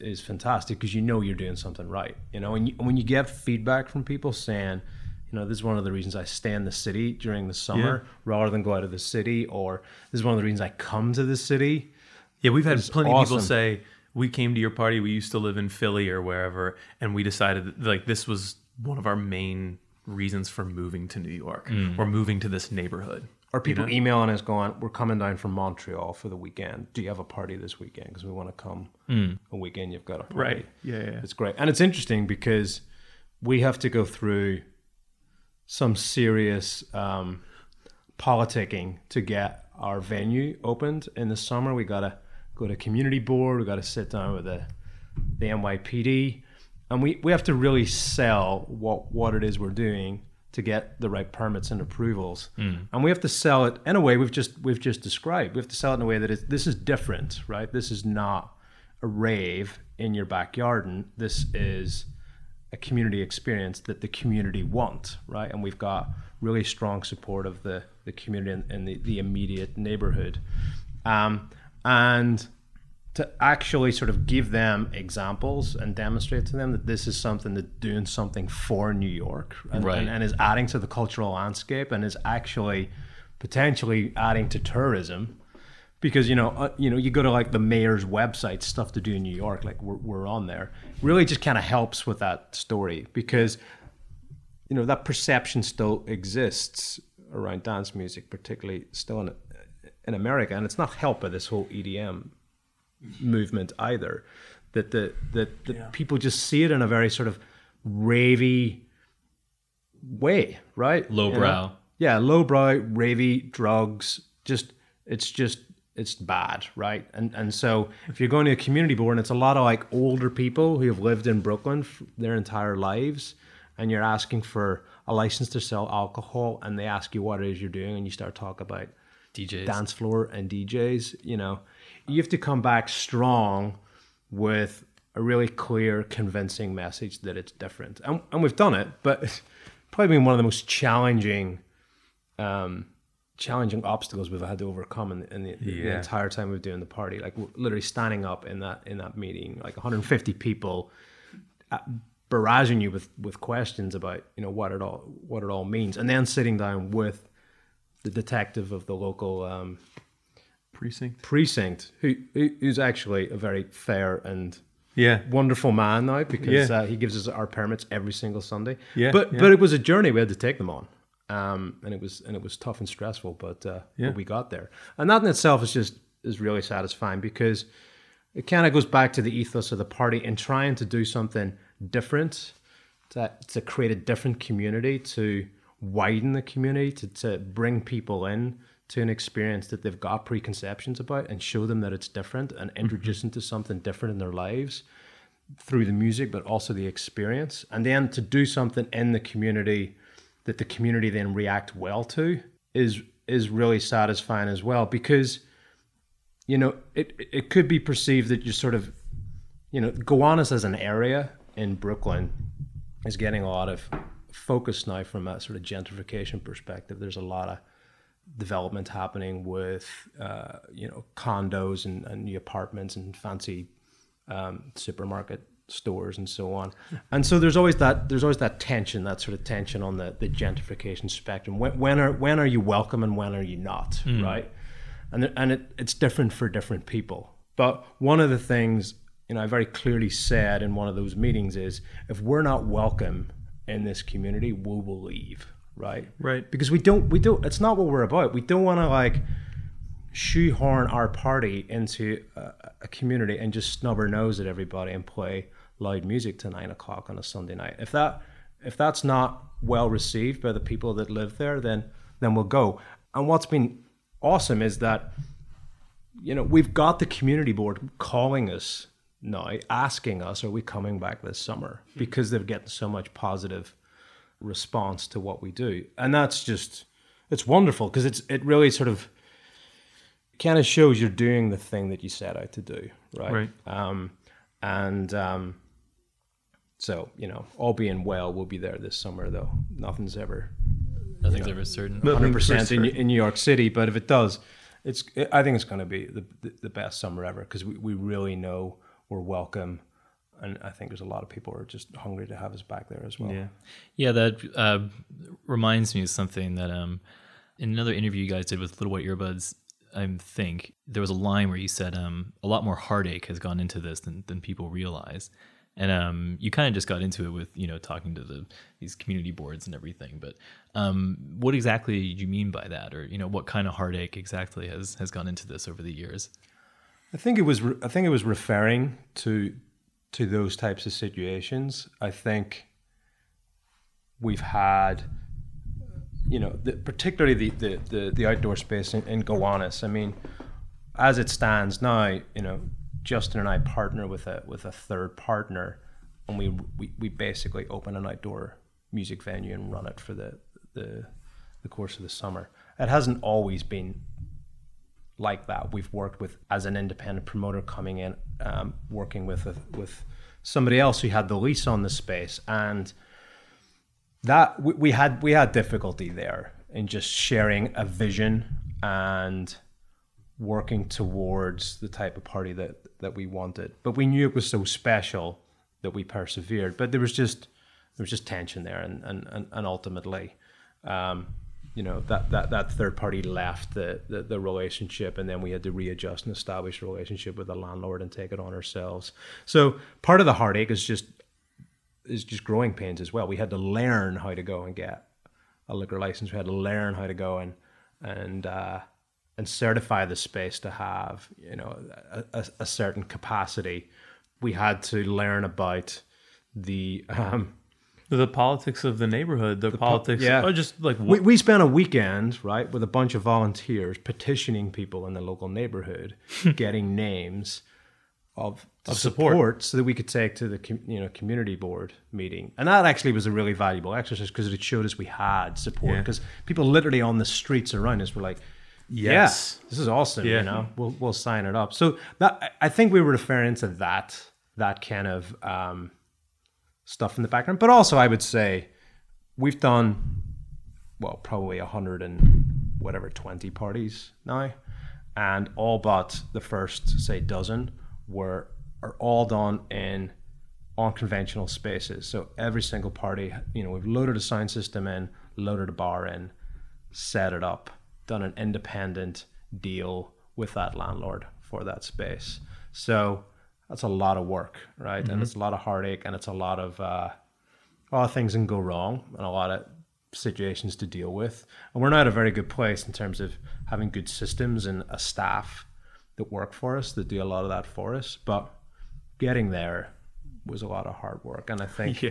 is fantastic because you know you're doing something right. You know, and you, when you get feedback from people saying, you know, this is one of the reasons I stay in the city during the summer rather than go out of the city, or this is one of the reasons I come to the city. Yeah, we've had It's plenty of people say we came to your party. We used to live in Philly or wherever, and we decided that, like this was one of our main reasons for moving to New York mm. or moving to this neighborhood. Or people know? emailing us going, "We're coming down from Montreal for the weekend. Do you have a party this weekend? Because we want to come a weekend. You've got a party. Right. Yeah, yeah. It's great, and it's interesting because we have to go through some serious um, politicking to get our venue opened in the summer. We got to go to community board. We got to sit down with the the NYPD, and we, we have to really sell what what it is we're doing to get the right permits and approvals. And we have to sell it in a way we've just we've just described. We have to sell it in a way that is this is different, right? This is not a rave in your backyard, and this is a community experience that the community want, right? And we've got really strong support of the, the community and, and the, the immediate neighborhood. Um, and to actually sort of give them examples and demonstrate to them that this is something that doing something for New York and, Right. and, and is adding to the cultural landscape and is actually potentially adding to tourism because you know uh, you know you go to like the mayor's website stuff to do in new york like we're, we're on there really just kind of helps with that story because you know that perception still exists around dance music particularly still in in america and it's not helped by this whole edm movement either that the that the people just see it in a very sort of ravey way right You know? Lowbrow. yeah lowbrow ravey drugs just it's just it's bad right and and so if you're going to a community board and it's a lot of like older people who have lived in brooklyn f- their entire lives and you're asking for a license to sell alcohol and they ask you what it is you're doing and you start talking about DJs. dance floor and DJs, you know, you have to come back strong with a really clear, convincing message that it's different. And, and we've done it, but it's (laughs) probably been one of the most challenging, um, challenging obstacles we've had to overcome in, the- in the, the entire time we've doing the party. Like literally standing up in that in that meeting, like 150 people uh, barraging you with with questions about you know what it all what it all means, and then sitting down with the detective of the local um, Precinct. precinct, who, who who's actually a very fair and Yeah. wonderful man now because Yeah. uh, he gives us our permits every single Sunday. Yeah, but yeah. but it was a journey we had to take them on, um, and it was and it was tough and stressful, but uh, Yeah. but we got there, and that in itself is just is really satisfying because it kind of goes back to the ethos of the party and trying to do something different to to create a different community to widen the community to, to bring people in to an experience that they've got preconceptions about and show them that it's different and mm-hmm. introduce them to something different in their lives through the music but also the experience. And then to do something in the community that the community then react well to is is really satisfying as well because you know it it could be perceived that you sort of you know Gowanus as an area in Brooklyn is getting a lot of focus now from a sort of gentrification perspective. There's a lot of development happening with uh, you know condos and, and new apartments and fancy um, supermarket stores and so on. (laughs) And so there's always that there's always that tension, that sort of tension on the, the gentrification spectrum. When, when are when are you welcome and when are you not, right? And and it, it's different for different people. But one of the things you know I very clearly said in one of those meetings is if we're not welcome in this community, we will leave, right? Right. Because we don't we don't. It's not what we're about. We don't want to like shoehorn our party into a, a community and just snub our nose at everybody and play loud music to nine o'clock on a Sunday night. If that if that's not well received by the people that live there, then then we'll go. And what's been awesome is that you know we've got the community board calling us now, asking us, are we coming back this summer? Hmm. Because they're getting so much positive response to what we do, and that's just it's wonderful because it's it really sort of kind of shows you're doing the thing that you set out to do, right? Right. Um, and um, so you know, all being well, we'll be there this summer. Though nothing's ever Nothing's ever certain. Hundred percent in, in New York City, but if it does, it's I think it's going to be the, the the best summer ever because we, we really know we're welcome, and I think there's a lot of people who are just hungry to have us back there as well. Yeah. Yeah, that uh, reminds me of something that um, in another interview you guys did with Little White Earbuds, I think there was a line where you said um, a lot more heartache has gone into this than, than people realize. And um, you kind of just got into it with you know talking to the these community boards and everything. But um, what exactly do you mean by that, or you know what kind of heartache exactly has has gone into this over the years? I think it was re- I think it was referring to to those types of situations. I think we've had you know the, particularly the, the, the, the outdoor space in, in Gowanus. I mean, as it stands now, you know, Justin and I partner with a with a third partner, and we we, we basically open an outdoor music venue and run it for the the the course of the summer. It hasn't always been like that. We've worked with as an independent promoter coming in, um, working with a, with somebody else who had the lease on the space, and that we, we had we had difficulty there in just sharing a vision and working towards the type of party that that we wanted. But we knew it was so special that we persevered. But there was just there was just tension there, and and and, and ultimately. Um, you know that, that, that third party left the, the, the relationship and then we had to readjust and establish a relationship with the landlord and take it on ourselves. So part of the heartache is just is just growing pains as well. We had to learn how to go and get a liquor license. We had to learn how to go and and uh, and certify the space to have you know a, a, a certain capacity. We had to learn about the um, The politics of the neighborhood, the, politics, yeah. or just like we, we spent a weekend right with a bunch of volunteers petitioning people in the local neighborhood (laughs) getting names of, Of support. support. so that we could take to the com- you know community board meeting and that actually was a really valuable exercise because it showed us we had support Yeah. because people literally on the streets around us were like Yes. yeah, this is awesome Yeah. you know we'll, we'll sign it up so that I- i think we were referring to that that kind of um, stuff in the background but also i would say we've done well, probably a hundred and whatever twenty parties now, and all but the first say dozen were are all done in unconventional spaces. So every single party, you know, we've loaded a sound system in, loaded a bar in, set it up, done an independent deal with that landlord for that space. So that's a lot of work, right? And it's a lot of heartache, and it's a lot of uh, a lot of things can go wrong, and a lot of situations to deal with. And we're not at a very good place in terms of having good systems and a staff that work for us that do a lot of that for us. But getting there was a lot of hard work, and I think (laughs) Yeah.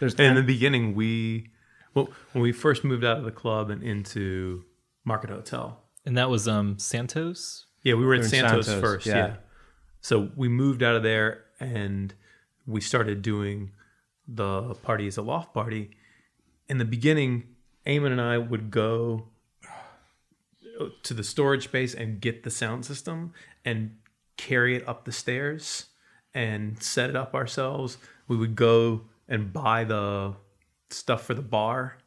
there's in the beginning, we well when we first moved out of the club and into Market Hotel. And that was um, Santos. Yeah, we were at They're Santos, Santos, first. yeah. Yeah. So we moved out of there and we started doing the party as a loft party. In the beginning, Eamon and I would go to the storage space and get the sound system and carry it up the stairs and set it up ourselves. We would go and buy the stuff for the bar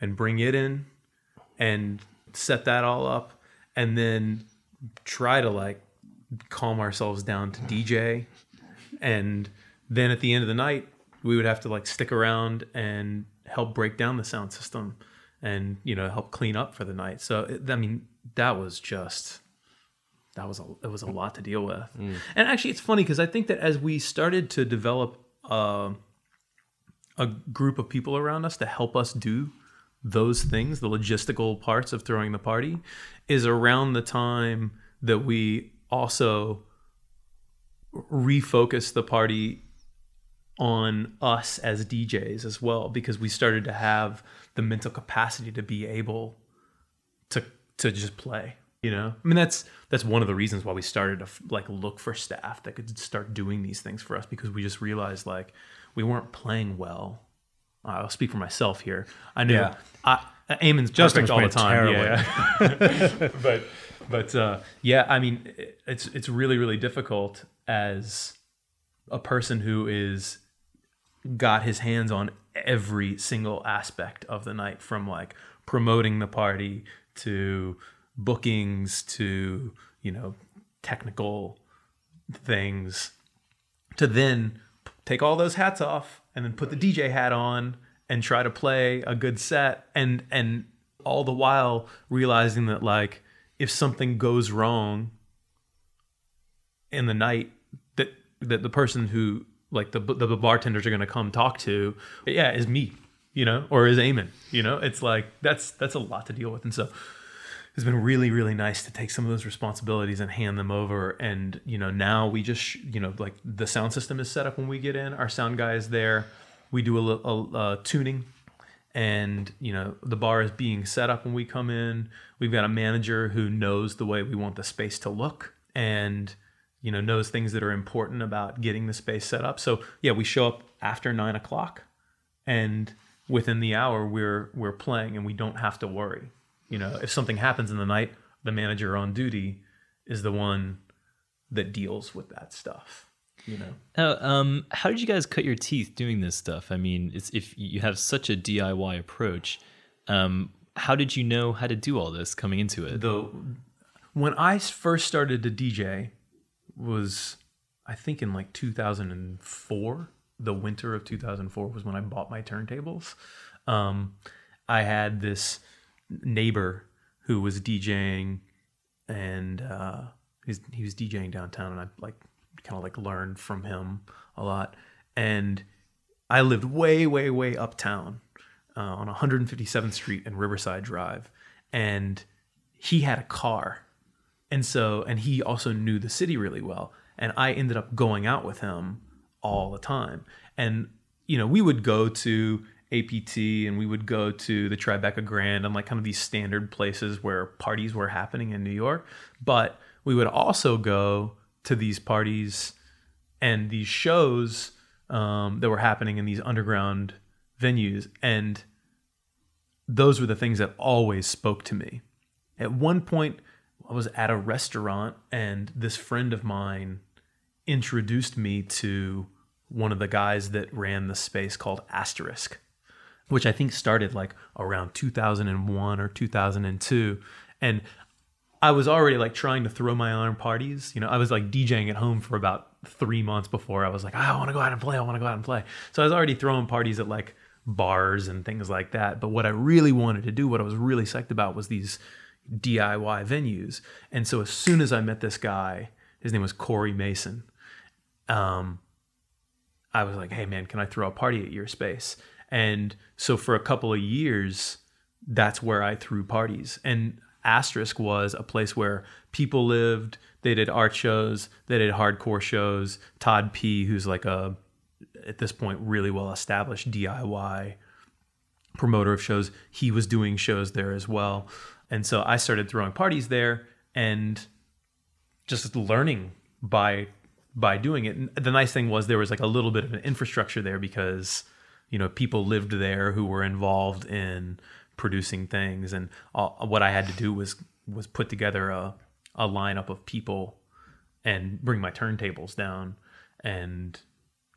and bring it in and set that all up and then try to like calm ourselves down to DJ and then at the end of the night we would have to like stick around and help break down the sound system and you know help clean up for the night. So it, i mean that was just that was a it was a lot to deal with. And actually it's funny because i think that as we started to develop uh, a group of people around us to help us do those things the logistical parts of throwing the party is around the time that we also refocus the party on us as DJs as well because we started to have the mental capacity to be able to to just play you know? I mean that's that's one of the reasons why we started to like look for staff that could start doing these things for us because we just realized like we weren't playing well. I'll speak for myself here. I knew Yeah. i Eamon's Justin all the time. playing Yeah, (laughs) but but uh, yeah, I mean, it's it's really really difficult as a person who is got his hands on every single aspect of the night, from like promoting the party to bookings to you know technical things to then take all those hats off and then put the DJ hat on and try to play a good set and and all the while realizing that like if something goes wrong in the night that that the person who like the the, bartenders are going to come talk to yeah is me you know or is Eamon you know? It's like that's that's a lot to deal with. And so it's been really really nice to take some of those responsibilities and hand them over. And you know now we just you know like the sound system is set up when we get in. Our sound guy is there. We do a little uh, tuning and you know the bar is being set up when we come in. We've got a manager who knows the way we want the space to look and you know knows things that are important about getting the space set up. So yeah we show up after nine o'clock and within the hour we're we're playing and we don't have to worry. You know if something happens in the night the manager on duty is the one that deals with that stuff you know Now, um, how did you guys cut your teeth doing this stuff? I mean, it's if you have such a DIY approach, um, how did you know how to do all this coming into it? the when I first started to DJ was I think in like 2004. The winter of 2004 was when I bought my turntables. Um, I had this neighbor who was DJing, and uh, he was DJing downtown, and I like kind of like learned from him a lot. And I lived way, way, way uptown uh, on 157th Street and Riverside Drive, and he had a car, and so and he also knew the city really well, and I ended up going out with him all the time, and you know we would go to APT and we would go to the Tribeca Grand and like kind of these standard places where parties were happening in New York, but we would also go to these parties and these shows um, that were happening in these underground venues. And those were the things that always spoke to me. At one point i was at a restaurant and this friend of mine introduced me to one of the guys that ran the space called asterisk which i think started like around 2001 or 2002 and I was already like trying to throw my own parties. You know, I was like DJing at home for about three months before I was like, I want to go out and play. I want to go out and play. So I was already throwing parties at like bars and things like that. But what I really wanted to do, what I was really psyched about was these DIY venues. And so as soon as I met this guy, his name was Corey Mason. Um, I was like, hey man, can I throw a party at your space? And so for a couple of years, that's where I threw parties. And Asterisk was a place where people lived. They did art shows. They did hardcore shows. Todd P, who's like a at this point really well established DIY promoter of shows, he was doing shows there as well. And so I started throwing parties there and just learning by by doing it. And the nice thing was there was like a little bit of an infrastructure there because you know people lived there who were involved in producing things and all, what I had to do was was put together a a lineup of people and bring my turntables down and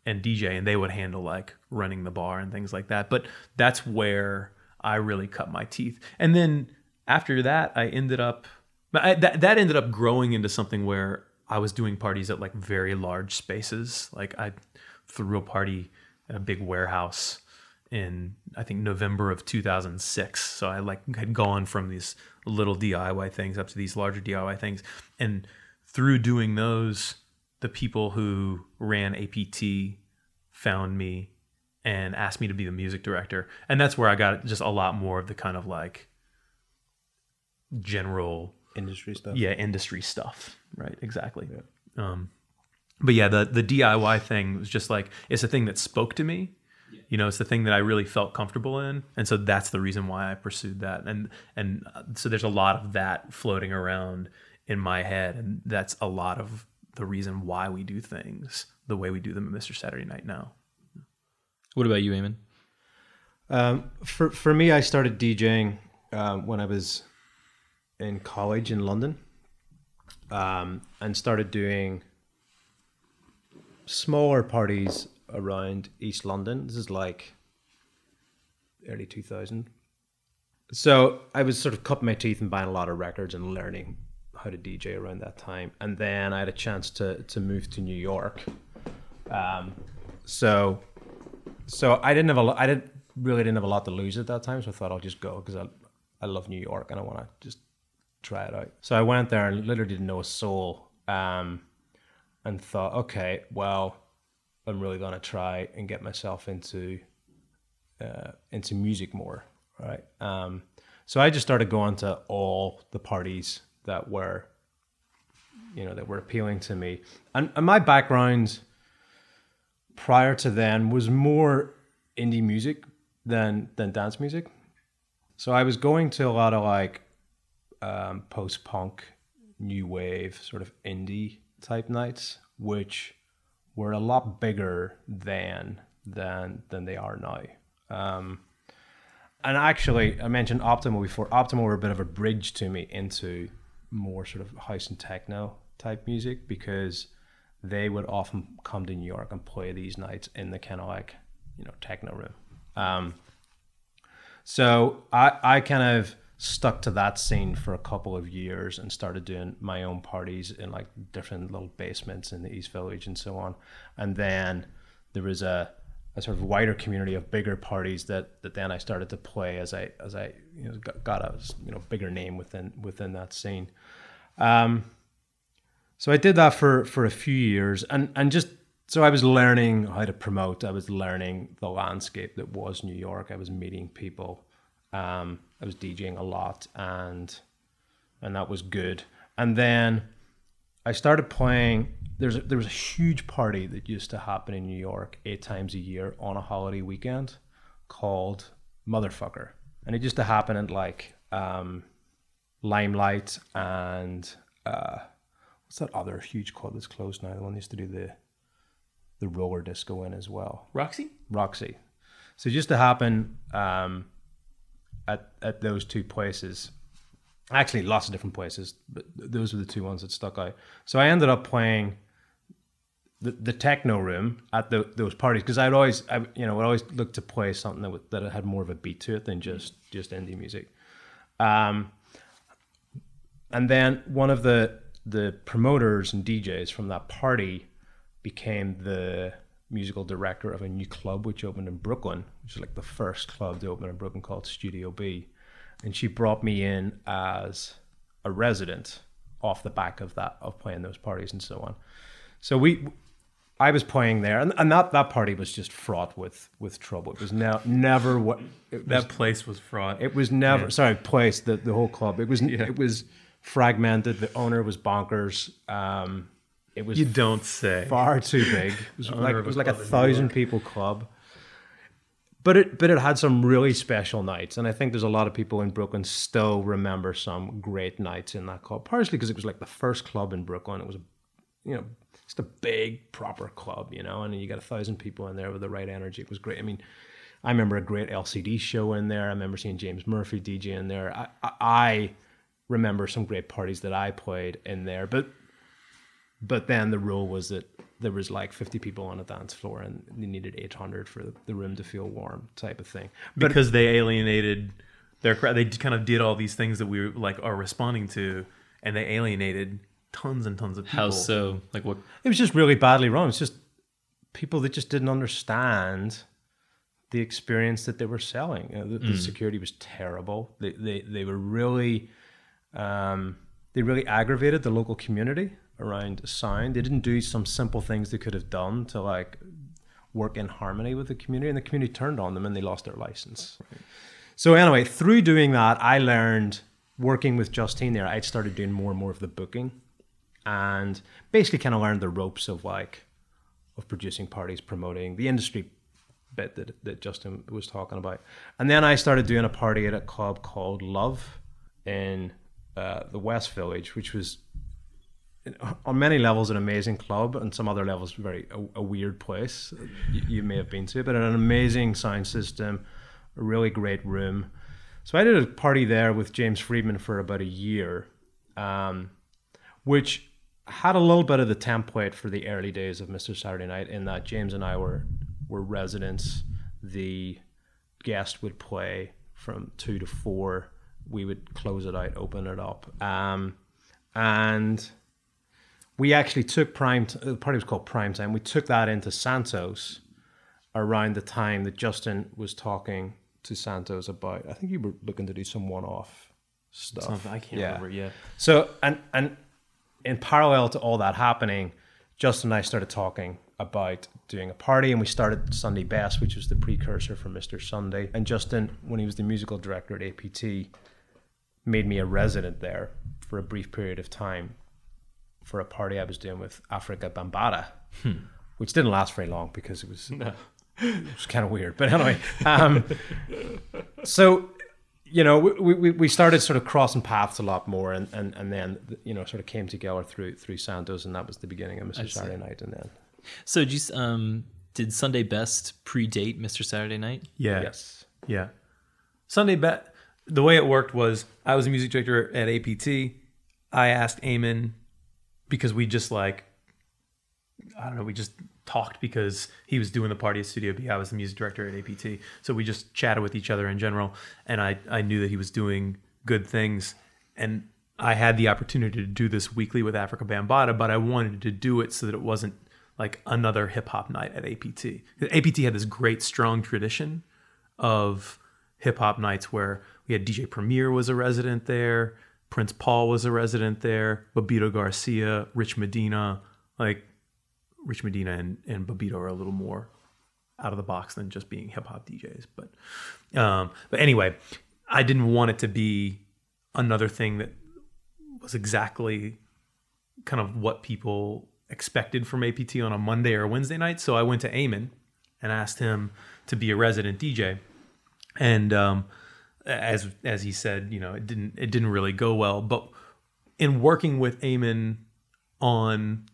and DJ and they would handle like running the bar and things like that. But that's where I really cut my teeth. And then after that, I ended up I, that that ended up growing into something where I was doing parties at like very large spaces. Like I threw a party at a big warehouse in I think November of 2006. So I like had gone from these little DIY things up to these larger DIY things, and through doing those, the people who ran APT found me and asked me to be the music director, and that's where I got just a lot more of the kind of like general Industry stuff. yeah industry stuff right exactly Yeah. um but yeah the the diy thing was just like it's a thing that spoke to me you know it's the thing that i really felt comfortable in. And so that's the reason why i pursued that. And and uh, so there's a lot of that floating around in my head. And that's a lot of the reason why we do things the way we do them at mr saturday night now. What about you, Eamon? Um, for for me, I started DJing um, when I was in college in London, um, and started doing smaller parties around East London. This is like early two thousand. So I was sort of cutting my teeth and buying a lot of records and learning how to DJ around that time. And then I had a chance to to move to New York. Um, so so I didn't have a. I didn't really didn't have a lot to lose at that time. So I thought I'll just go because I I love New York and I want to just try it out. So I went there and literally didn't know a soul. Um, and thought, okay, well, I'm really gonna try and get myself into uh, into music more, right? Um, so I just started going to all the parties that were, you know, that were appealing to me, and, and my background prior to then was more indie music than than dance music. So I was going to a lot of like um, post punk, new wave, sort of indie type nights, which were a lot bigger than than than they are now. Um, and actually, I mentioned Optimo before. Optimo were a bit of a bridge to me into more sort of house and techno type music because they would often come to New York and play these nights in the kind of like you know techno room. Um, so I I kind of stuck to that scene for a couple of years and started doing my own parties in like different little basements in the East Village and so on. And then there was a, a sort of wider community of bigger parties that, that then I started to play as I as I you know got, got a you know bigger name within within that scene. Um, so I did that for for a few years and and just so I was learning how to promote. I was learning the landscape that was New York. I was meeting people. Um, I was DJing a lot, and and that was good. And then I started playing. There's a, there was a huge party that used to happen in New York eight times a year on a holiday weekend called Motherfucker, and it used to happen at like um, Limelight and uh, what's that other huge club that's closed now? The one that used to do the the roller disco in as well. Roxy? Roxy. So it used to happen um, at at those two places. Actually, lots of different places, but those were the two ones that stuck out. So I ended up playing the, the techno room at the, those parties because I'd always, I, you know, I always look to play something that, would- that had more of a beat to it than just just indie music. Um, and then one of the the promoters and DJs from that party became the musical director of a new club which opened in Brooklyn, which is like the first club to open in Brooklyn called Studio B. And she brought me in as a resident off the back of that of playing those parties and so on. So we I was playing there and, and that, that party was just fraught with with trouble. It was now never what it That place was fraught. it was never sorry place the, the whole club. It was it was fragmented. The owner was bonkers. Um, it was you don't say. far too big. (laughs) It was like it was a like a club in New thousand people club. But it but it had some really special nights, and I think there's a lot of people in Brooklyn still remember some great nights in that club. Partially because it was like the first club in Brooklyn. It was a, you know, just a big proper club, you know, and you got a thousand people in there with the right energy. It was great. I mean, I remember a great LCD show in there. I remember seeing James Murphy DJ in there. I, I, I remember some great parties that I played in there, but but then the rule was that there was like 50 people on a dance floor and you needed 800 for the room to feel warm type of thing but because they alienated their crowd. They kind of did all these things that we like are responding to, and they alienated tons and tons of people. How so? Like what? it was just really badly run it's just people that just didn't understand the experience that they were selling You know, the, the security was terrible they, they, they were really um, they really aggravated the local community around sound. They didn't do some simple things they could have done to like work in harmony with the community and the community turned on them and they lost their license. So anyway through doing that i learned working with justine there i started doing more and more of the booking and basically kind of learned the ropes of like of producing parties promoting the industry bit that, that justin was talking about. And then i started doing a party at a club called love in uh, the west village which was on many levels an amazing club and some other levels very a, a weird place you, you may have been to but an amazing sound system a really great room. So I did a party there with James Friedman for about a year, um, which had a little bit of the template for the early days of Mr. Saturday Night in that James and I were were residents. The guest would play from two to four. We would close it out, open it up, um, and we actually took prime. T- uh, the party was called Prime Time. We took that into Santos around the time that Justin was talking to Santos about. I think you were looking to do some one-off stuff. Something I can't remember. Yeah. So and and in parallel to all that happening, Justin and I started talking about doing a party, and we started Sunday Best, which was the precursor for Mr. Sunday. And Justin, when he was the musical director at APT, made me a resident there for a brief period of time for a party I was doing with Afrika Bambaataa, which didn't last very long because it was (laughs) it was kind of weird. But anyway, um, so you know, we, we, we started sort of crossing paths a lot more, and, and, and then you know sort of came together through through Santos, and that was the beginning of Mr. Saturday Night, and then So did you um did Sunday Best predate Mr. Saturday Night? Yeah. yes, Yeah. Sunday Best. the way it worked was I was a music director at APT. I asked Eamon because we just like I don't know, we just talked because he was doing the party at Studio B. I was the music director at APT. So we just chatted with each other in general and I I knew that he was doing good things and I had the opportunity to do this weekly with Afrika Bambaataa, but I wanted to do it so that it wasn't like another hip hop night at APT. APT had this great strong tradition of hip hop nights where we had DJ Premier was a resident there, Prince Paul was a resident there, Bobbito Garcia, Rich Medina, like Rich Medina and, and Bobbito are a little more out of the box than just being hip hop DJs. But um, but anyway, I didn't want it to be another thing that was exactly kind of what people expected from APT on a Monday or Wednesday night. So I went to Eamon and asked him to be a resident DJ. And um, as as he said, you know, it didn't it didn't really go well. But in working with Eamon on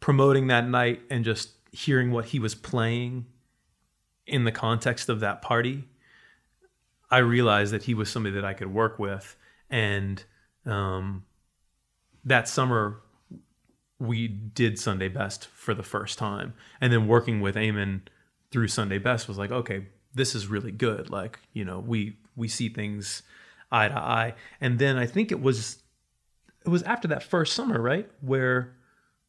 promoting that night and just hearing what he was playing in the context of that party, I realized that he was somebody that I could work with. And um, that summer, we did Sunday Best for the first time. And then working with Eamon through Sunday Best was like, okay, this is really good. Like, you know, we we see things eye to eye. And then I think it was it was after that first summer, right? Where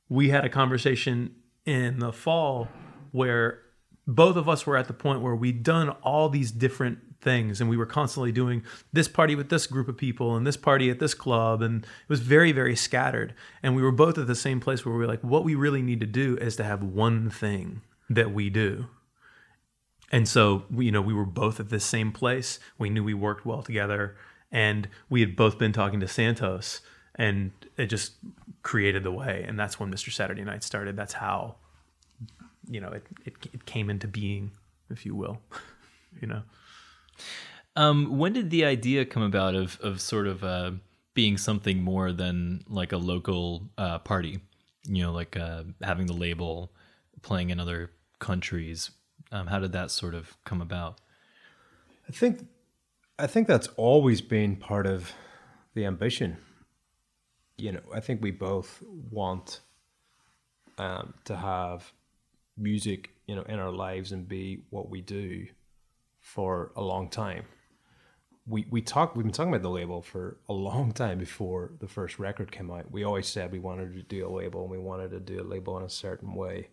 we had a conversation in the fall where both of us were at the point where we'd done all these different things and we were constantly doing this party with this group of people and this party at this club and it was very very scattered and we were both at the same place where we were like what we really need to do is to have one thing that we do and so you know we were both at this same place we knew we worked well together and we had both been talking to santos and it just created the way and that's when mr saturday night started that's how you know it, it, it came into being if you will (laughs) you know Um, when did the idea come about of of sort of uh, being something more than like a local uh, party? You know, like uh, having the label, playing in other countries. Um, how did that sort of come about? I think I think that's always been part of the ambition. You know, I think we both want um, to have music, you know, in our lives and be what we do for a long time. We we talk we've been talking about the label for a long time before the first record came out. We always said we wanted to do a label and we wanted to do a label in a certain way.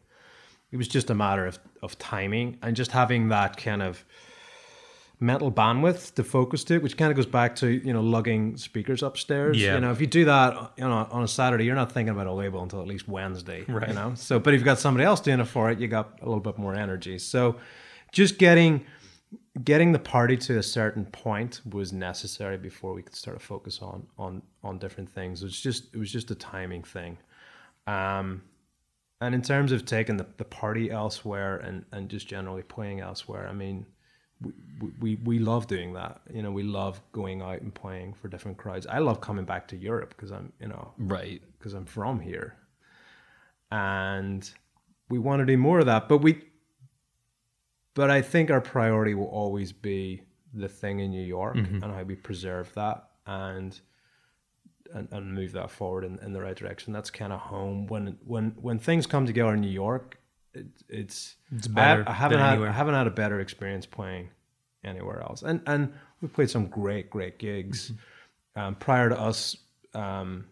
It was just a matter of, of timing and just having that kind of mental bandwidth to focus to, which kind of goes back to you know lugging speakers upstairs. Yeah. You know, if you do that you know on a Saturday, you're not thinking about a label until at least Wednesday. Right. You know. So, but if you've got somebody else doing it for it, you got a little bit more energy. So, just getting getting the party to a certain point was necessary before we could start to focus on on on different things. It was just it was just a timing thing. Um, and in terms of taking the, the party elsewhere and, and just generally playing elsewhere, I mean, we, we, we love doing that. You know, we love going out and playing for different crowds. I love coming back to Europe because I'm, you know, Right. because I'm from here. And we want to do more of that. But we, but I think our priority will always be the thing in New York mm-hmm. and how we preserve that and and, and move that forward in, in the right direction. That's kind of home. When when when things come together in New York, it, it's It's better I, haven't than had anywhere. I haven't had a better experience playing anywhere else. And and we played some great great gigs. Mm-hmm. Um, prior to us um,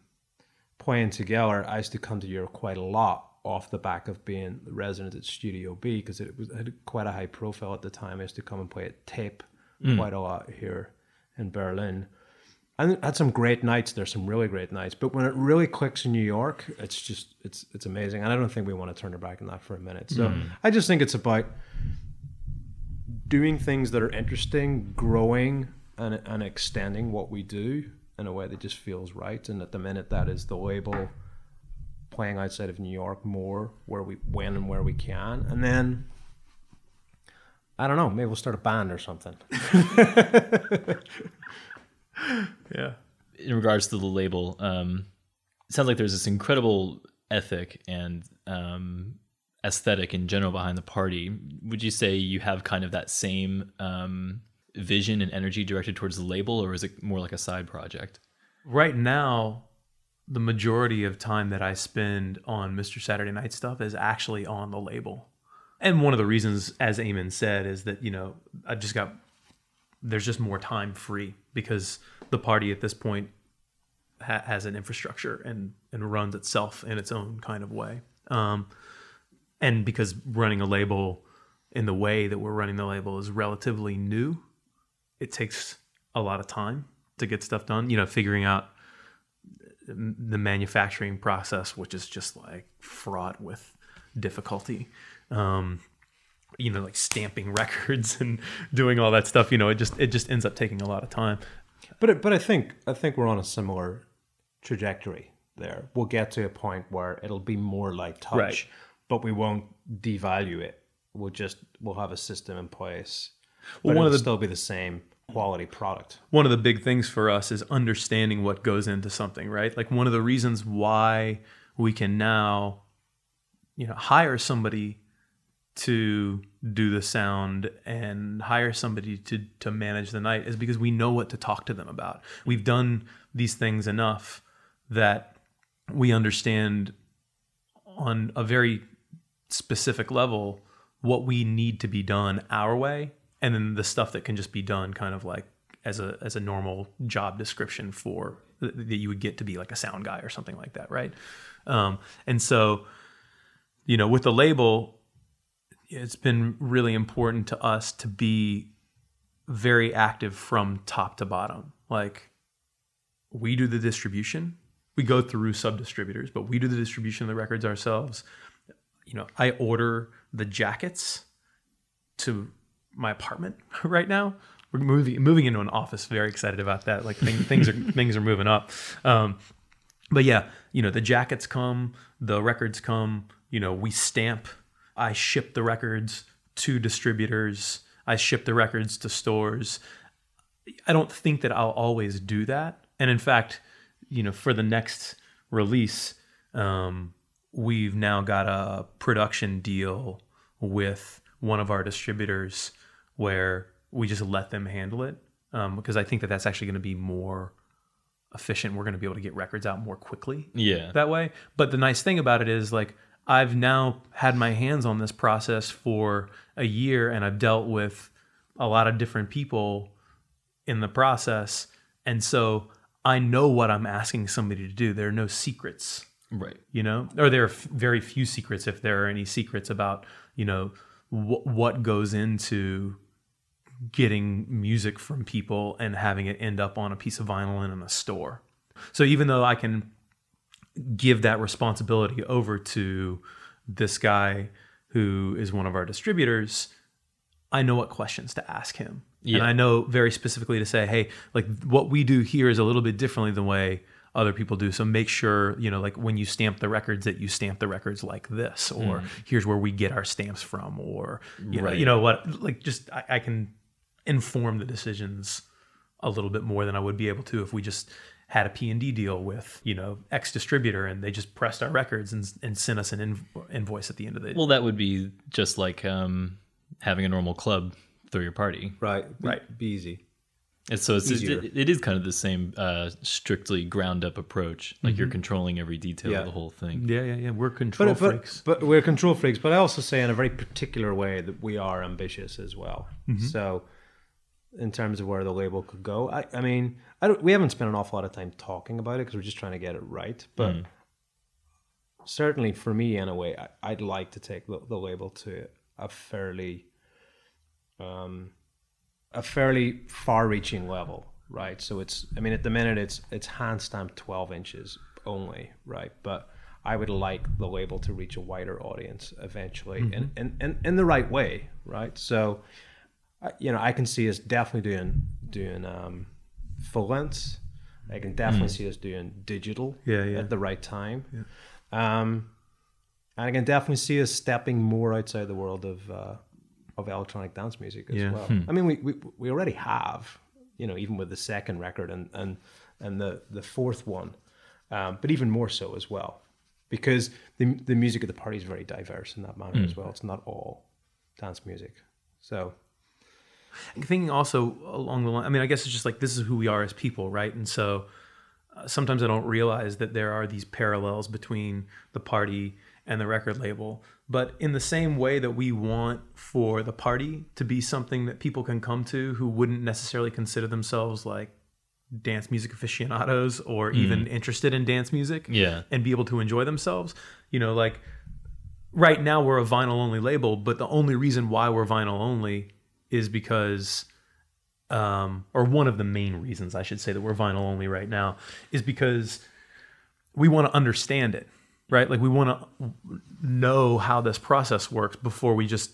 playing together, I used to come to Europe quite a lot off the back of being the resident at Studio B because it was it had quite a high profile at the time. I used to come and play at Tape quite a lot here in Berlin. I had some great nights. There's some really great nights, but when it really clicks in New York, it's just it's it's amazing. And I don't think we want to turn our back on that for a minute. So hmm. I just think it's about doing things that are interesting, growing and and extending what we do in a way that just feels right. And at the minute, that is the label playing outside of New York more, where we when and where we can, and then. I don't know. Maybe we'll start a band or something. (laughs) (laughs) (laughs) Yeah. in regards to the label, um, it sounds like there's this incredible ethic and um, aesthetic in general behind the party. Would you say you have kind of that same um, vision and energy directed towards the label, or is it more like a side project? Right now, the majority of time that I spend on Mr. Saturday Night stuff is actually on the label. And one of the reasons, as Eamon said, is that, you know, I just got, there's just more time free because the party at this point ha- has an infrastructure and, and runs itself in its own kind of way. Um, and because running a label in the way that we're running the label is relatively new, it takes a lot of time to get stuff done. You know, figuring out the manufacturing process, which is just like fraught with difficulty. Um, you know, like stamping (laughs) records and doing all that stuff. You know, it just it just ends up taking a lot of time. But it, but I think I think we're on a similar trajectory there. We'll get to a point where it'll be more like touch, Right. but we won't devalue it. We'll just we'll have a system in place. Well, one it'll of the- still be the same quality product. one of the big things for us is understanding what goes into something, right? Like one of the reasons why we can now, you know, hire somebody to do the sound and hire somebody to to manage the night is because we know what to talk to them about. We've done these things enough that we understand on a very specific level what we need to be done our way and then the stuff that can just be done kind of like as a as a normal job description for that you would get to be like a sound guy or something like that right um, and so you know with the label it's been really important to us to be very active from top to bottom. Like we do the distribution. We go through sub distributors but we do the distribution of the records ourselves. You know i order the jackets to my apartment (laughs) right now. We're moving moving into an office very excited about that. Like things, (laughs) things are things are moving up. Um, but yeah you know the jackets come the records come you know we stamp i ship the records to distributors i ship the records to stores I don't think that I'll always do that. And in fact, you know, for the next release, um, we've now got a production deal with one of our distributors where we just let them handle it um, because I think that that's actually going to be more efficient. We're going to be able to get records out more quickly Yeah. that way. But the nice thing about it is like I've now had my hands on this process for a year and I've dealt with a lot of different people in the process. And so I know what I'm asking somebody to do. There are no secrets, right. you know, or there are f- very few secrets if there are any secrets about, you know, wh- what goes into getting music from people and having it end up on a piece of vinyl and in a store. So even though I can give that responsibility over to this guy who is one of our distributors, I know what questions to ask him. Yeah. And I know very specifically to say, hey, like what we do here is a little bit differently than the way other people do. So make sure, you know, like when you stamp the records that you stamp the records like this, or mm. here's where we get our stamps from, or you know, you know what, like just I, I can inform the decisions a little bit more than I would be able to if we just had a P&D deal with, you know, X distributor and they just pressed our records and, and sent us an in, invoice at the end of the Well, that would be just like um, having a normal club throw your party. Right. Right. Be easy. And so it's, Easier. it, it is kind of the same uh, strictly ground up approach. Like you're controlling every detail Yeah. of the whole thing. Yeah, yeah, yeah. We're control But, but, freaks. but we're control freaks. But I also say in a very particular way that we are ambitious as well. So, in terms of where the label could go, I, I mean, I don't, we haven't spent an awful lot of time talking about it because we're just trying to get it right. But certainly for me, in a way, I, I'd like to take the, the label to a fairly, um, a fairly far-reaching level, right? So it's, I mean, at the minute, it's it's hand stamped twelve inches only, right? But I would like the label to reach a wider audience eventually, and and and in the right way, right? So, you know, I can see us definitely doing doing um, full lengths. I can definitely see us doing digital Yeah, yeah. at the right time. Um, and I can definitely see us stepping more outside the world of uh, of electronic dance music as Yeah. well. I mean, we, we we already have, you know, even with the second record and and and the the fourth one, um, but even more so as well, because the the music of the party is very diverse in that manner as well. It's not all dance music, so thinking also along the line i mean i guess it's just like this is who we are as people right? And so uh, sometimes i don't realize that there are these parallels between the party and the record label. But in the same way that we want for the party to be something that people can come to who wouldn't necessarily consider themselves like dance music aficionados or even interested in dance music Yeah. and be able to enjoy themselves you know like right now we're a vinyl only label, but the only reason why we're vinyl only is because um or one of the main reasons I should say that we're vinyl only right now is because we want to understand it, right? Like we want to know how this process works before we just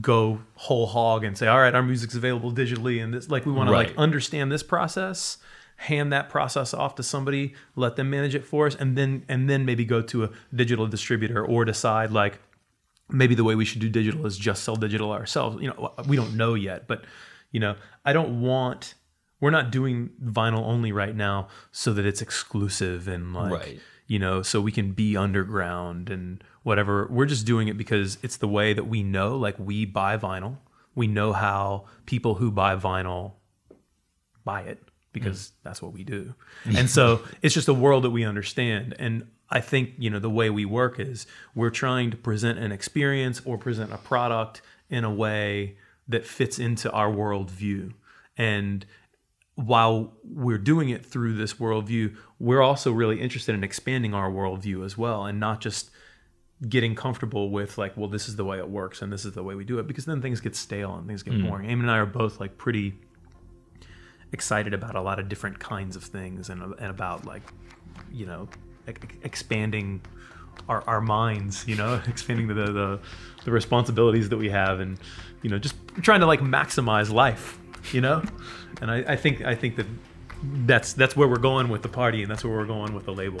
go whole hog and say, all right, our music's available digitally and this like we want to like understand this process, hand that process off to somebody, let them manage it for us, and then and then maybe go to a digital distributor or decide like maybe the way we should do digital is just sell digital ourselves. You know, we don't know yet, but you know, I don't want we're not doing vinyl only right now so that it's exclusive and like Right. you know, so we can be underground and whatever. We're just doing it because it's the way that we know like we buy vinyl. We know how people who buy vinyl buy it because mm. that's what we do. And so it's just a world that we understand. And I think, you know, the way we work is we're trying to present an experience or present a product in a way that fits into our worldview. And while we're doing it through this worldview, we're also really interested in expanding our worldview as well and not just getting comfortable with like, well, this is the way it works and this is the way we do it because then things get stale and things get hmm. boring. Eamon and I are both like pretty excited about a lot of different kinds of things and, and about like you know expanding our, our minds you know (laughs) expanding the, the the responsibilities that we have and you know just trying to like maximize life you know? And I, I think i think that that's that's where we're going with the party and that's where we're going with the label